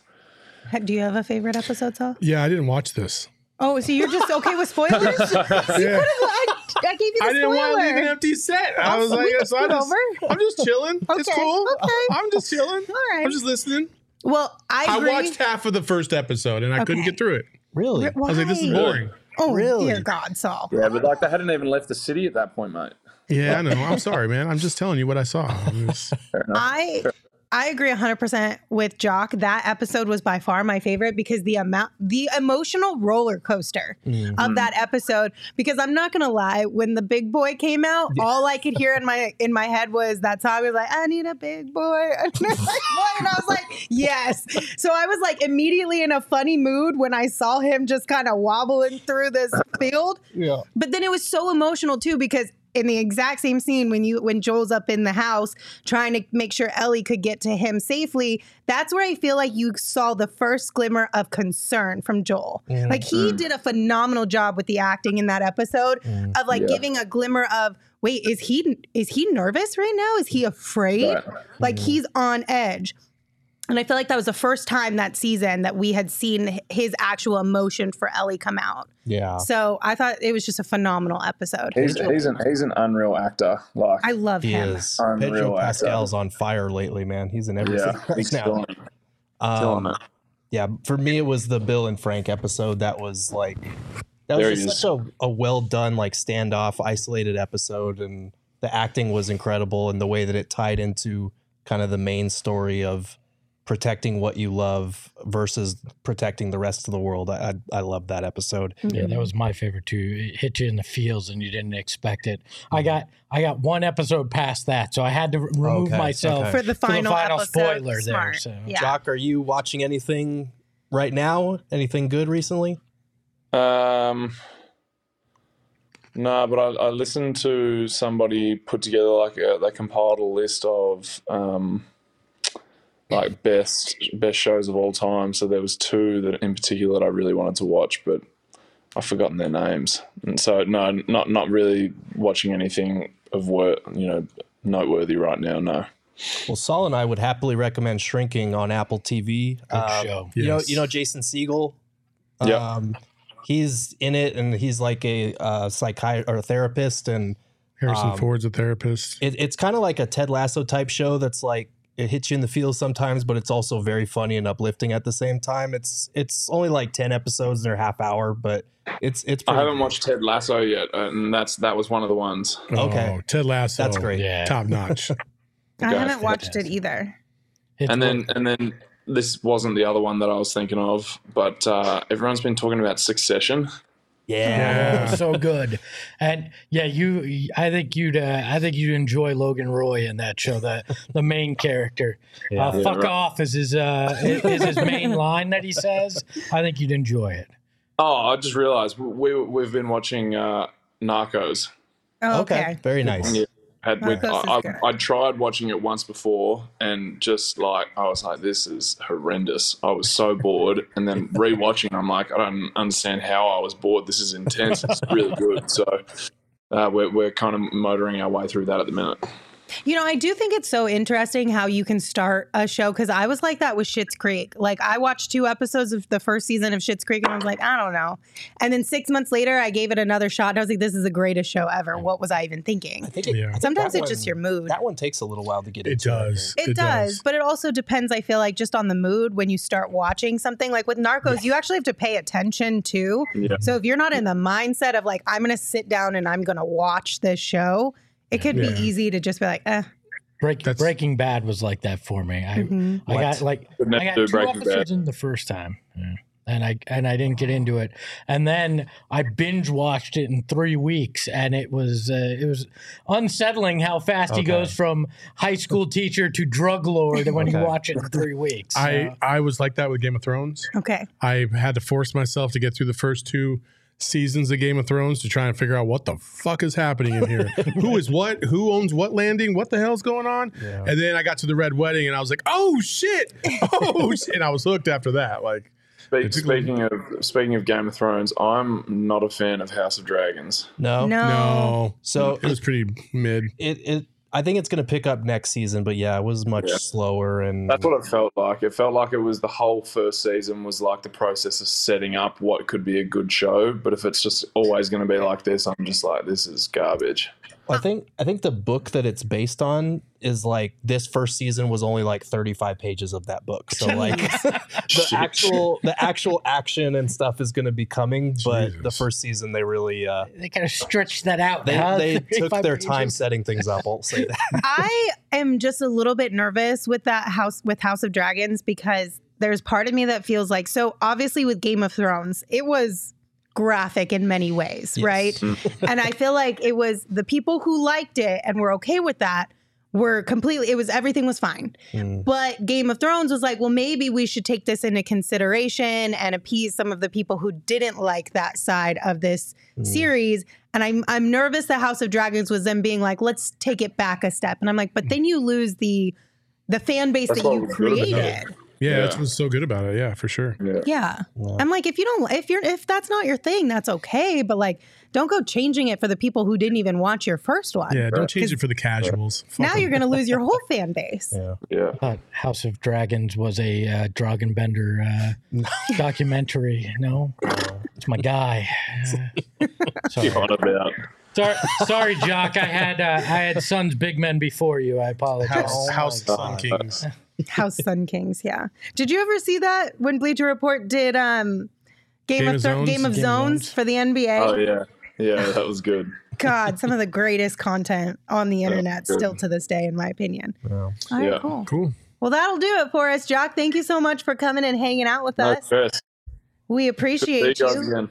Do you have a favorite episode, Saul? Yeah, I didn't watch this. Oh, so you're just okay with spoilers? you could have. Yeah. I, I gave you the I didn't want to leave an empty set. I Oh, was like, so I scoot just, over. I'm just chilling. It's cool. okay. I'm just chilling. All right. I'm just listening. Well, I I watched half of the first episode and I couldn't Okay. get through it. Really? Why? I was like, this is Why? boring. Oh, Really? dear God, Saul. Yeah, but like they hadn't even left the city at that point, mate. Yeah, I know. I'm sorry, man. I'm just telling you what I saw. It was- I I agree 100% with Jock. That episode was by far my favorite because the amount the emotional roller coaster of mm-hmm. that episode because I'm not going to lie when the big boy came out all I could hear in my in my head was that song was like I need a big boy I need a big boy and I was like yes. So I was like immediately in a funny mood when I saw him just kind of wobbling through this field. Yeah. But then it was so emotional too because in the exact same scene when you when Joel's up in the house trying to make sure Ellie could get to him safely, that's where I feel like you saw the first glimmer of concern from Joel. Mm-hmm. Like he mm-hmm. did a phenomenal job with the acting in that episode mm-hmm. of like Yeah. giving a glimmer of wait, is he is he nervous right now? Is he afraid? Right. Like he's on edge. And I feel like that was the first time that season that we had seen his actual emotion for Ellie come out. Yeah. So I thought it was just a phenomenal episode. He's he's an he's an unreal actor. Like I love He him. is. Unreal Pedro actor. Pascal's on fire lately, man. He's in everything yeah, he's now. killing, it. Um, it. yeah, for me, it was the Bill and Frank episode. That was like, that was he just such a, a well done, like standoff, isolated episode. And the acting was incredible and the way that it tied into kind of the main story of protecting what you love versus protecting the rest of the world. I, I, I love that episode. Yeah, that was my favorite too. It hit you in the feels and you didn't expect it. I got I got one episode past that, so I had to remove Okay, myself okay. for the final, final episode. spoiler there. Smart. So Yeah. Jock, are you watching anything right now? Anything good recently? Um, no, but I, I listened to somebody put together like a, they compiled a list of um, like best best shows of all time. So there was two that in particular that I really wanted to watch, but I've forgotten their names. And so no, not not really watching anything of work, you know, noteworthy right now. No. Well, Saul and I would happily recommend Shrinking on Apple TV. Good Um, show. You know, you know Jason Segel. Yep. Um, he's in it, and he's like a uh, psychiatrist or a therapist, and Harrison Um, Ford's a therapist. it, it's kind of like a Ted Lasso type show. That's like it hits you in the feels sometimes, but it's also very funny and uplifting at the same time. It's it's only like ten episodes and they're half hour, but it's it's. I haven't good. watched Ted Lasso yet, and that's that was one of the ones. okay. Oh, Ted Lasso. That's great. Yeah. Top notch. I haven't watched it either. It's and then worth- and then this wasn't the other one that I was thinking of, but uh, everyone's been talking about Succession. Yeah. So good, and yeah, you. I think you'd. Uh, I think you'd enjoy Logan Roy in that show. The the main character. Uh, Yeah, fuck right. off is his. Uh, is his main line that he says. I think you'd enjoy it. Oh, I just realized we we've been watching uh, Narcos. Oh, okay. okay. Very nice. Yeah. Had I. I, I tried watching it once before, and just like I was like, this is horrendous. I was so bored, and then rewatching, I'm like, I don't understand how I was bored. This is intense. It's really good. So uh, we're we're kind of motoring our way through that at the minute. You know, I do think it's so interesting how you can start a show because I was like that with Schitt's Creek. Like, I watched two episodes of the first season of Schitt's Creek and I was like, I don't know. And then six months later, I gave it another shot and I was like, this is the greatest show ever. What was I even thinking? I think it, Yeah. I think Sometimes that it's just your mood. That one takes a little while to get It into. I think. does. It, does, but it also depends. I feel like just on the mood when you start watching something. Like with Narcos, you actually have to pay attention too. Yeah. So if you're not in the mindset of like I'm going to sit down and I'm going to watch this show, it could Yeah. be easy to just be like, eh. Break, Breaking Bad was like that for me. I mhm. I got like I got two Breaking episodes Bad. in the first time. Yeah. and I and I didn't get into it. And then I binge watched it in three weeks, and it was uh, it was unsettling how fast he goes from high school teacher to drug lord when you watch it in three weeks. I I was like that with Game of Thrones. Okay. I had to force myself to get through the first two seasons of Game of Thrones to try and figure out what the fuck is happening in here. Who is what? Who owns what landing? What the hell's going on? Yeah. And then I got to the Red Wedding and I was like, oh shit. Oh shit. And I was hooked after that. Like, Speak, It's a- speaking of speaking of Game of Thrones, I'm not a fan of House of Dragons. No. No. no. So it was pretty mid. it it I think it's going to pick up next season, but yeah, it was much Yeah. slower and That's what it felt like. It felt like it was the whole first season was like the process of setting up what could be a good show. But if it's just always going to be like this, I'm just like, this is garbage. I think I think the book that it's based on is like this first season was only like 35 pages of that book. So like the Shit. actual the actual action and stuff is going to be coming, but the first season they really uh they kind of stretched that out. they, huh? they took 35 their time setting things up. I'll say that. I am just a little bit nervous with that house with House of Dragons because there's part of me that feels like so obviously with Game of Thrones, it was graphic in many ways, Yes. right? and I feel like it was the people who liked it and were okay with that were completely it was everything was fine. Mm. But Game of Thrones was like, well, maybe we should take this into consideration and appease some of the people who didn't like that side of this Mm. series. And I'm I'm nervous that House of Dragons was them being like, let's take it back a step. And I'm like, but then you lose the the fan base That's that you was good about it. created. Yeah, Yeah. that's what's so good about it. Yeah, for sure. Yeah. Yeah. Yeah. I'm like, if you don't if you're if that's not your thing, that's okay. But like don't go changing it for the people who didn't even watch your first one. Yeah, don't change it for the casuals. Fuck Now 'em. you're gonna lose your whole fan base. Yeah. Yeah. thought House of Dragons was a uh, Dragonbender uh, documentary. No, it's my guy. Uh, sorry. You're on about. sorry, sorry, Jock. I had uh, I had Suns Big Men before you. I apologize. House, Oh House my Sun Kings. House Sun Kings, yeah. Did you ever see that when Bleacher Report did um Game, Game of, of Thro- Game of Game Zones Zones. for the NBA? Oh yeah. Yeah, that was good. God, some of the greatest content on the internet still to this day, in my opinion. Yeah. All right, Yeah. cool. Cool. Well, that'll do it for us, Jock. Thank you so much for coming and hanging out with us. Chris, We good to see you appreciate you. again.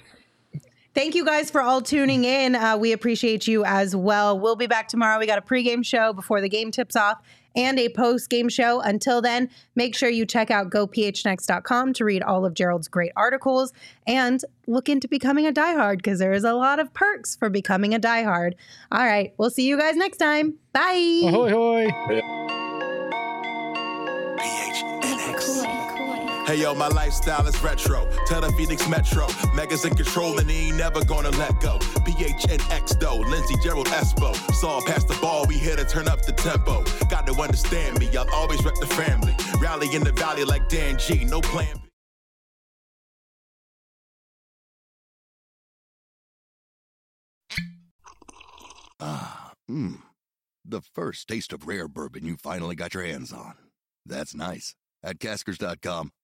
Thank you guys for all tuning in. Uh, we appreciate you as well. We'll be back tomorrow. We got a pregame show before the game tips off and a post game show. Until then, make sure you check out gophnx.com to read all of Gerald's great articles and look into becoming a diehard because there is a lot of perks for becoming a diehard. All right, we'll see you guys next time. Bye. Ahoy, hoy. Hey yo, my lifestyle is retro. Tell the Phoenix Metro. Megas in control and he ain't never gonna let go. PHNX though, Lindsey Gerald Espo. Saw past the ball, we here to turn up the tempo. Got to understand me, I'll always rep the family. Rally in the valley like Dan G, no plan B. Ah, mmm. The first taste of rare bourbon you finally got your hands on. That's nice. At Caskers.com,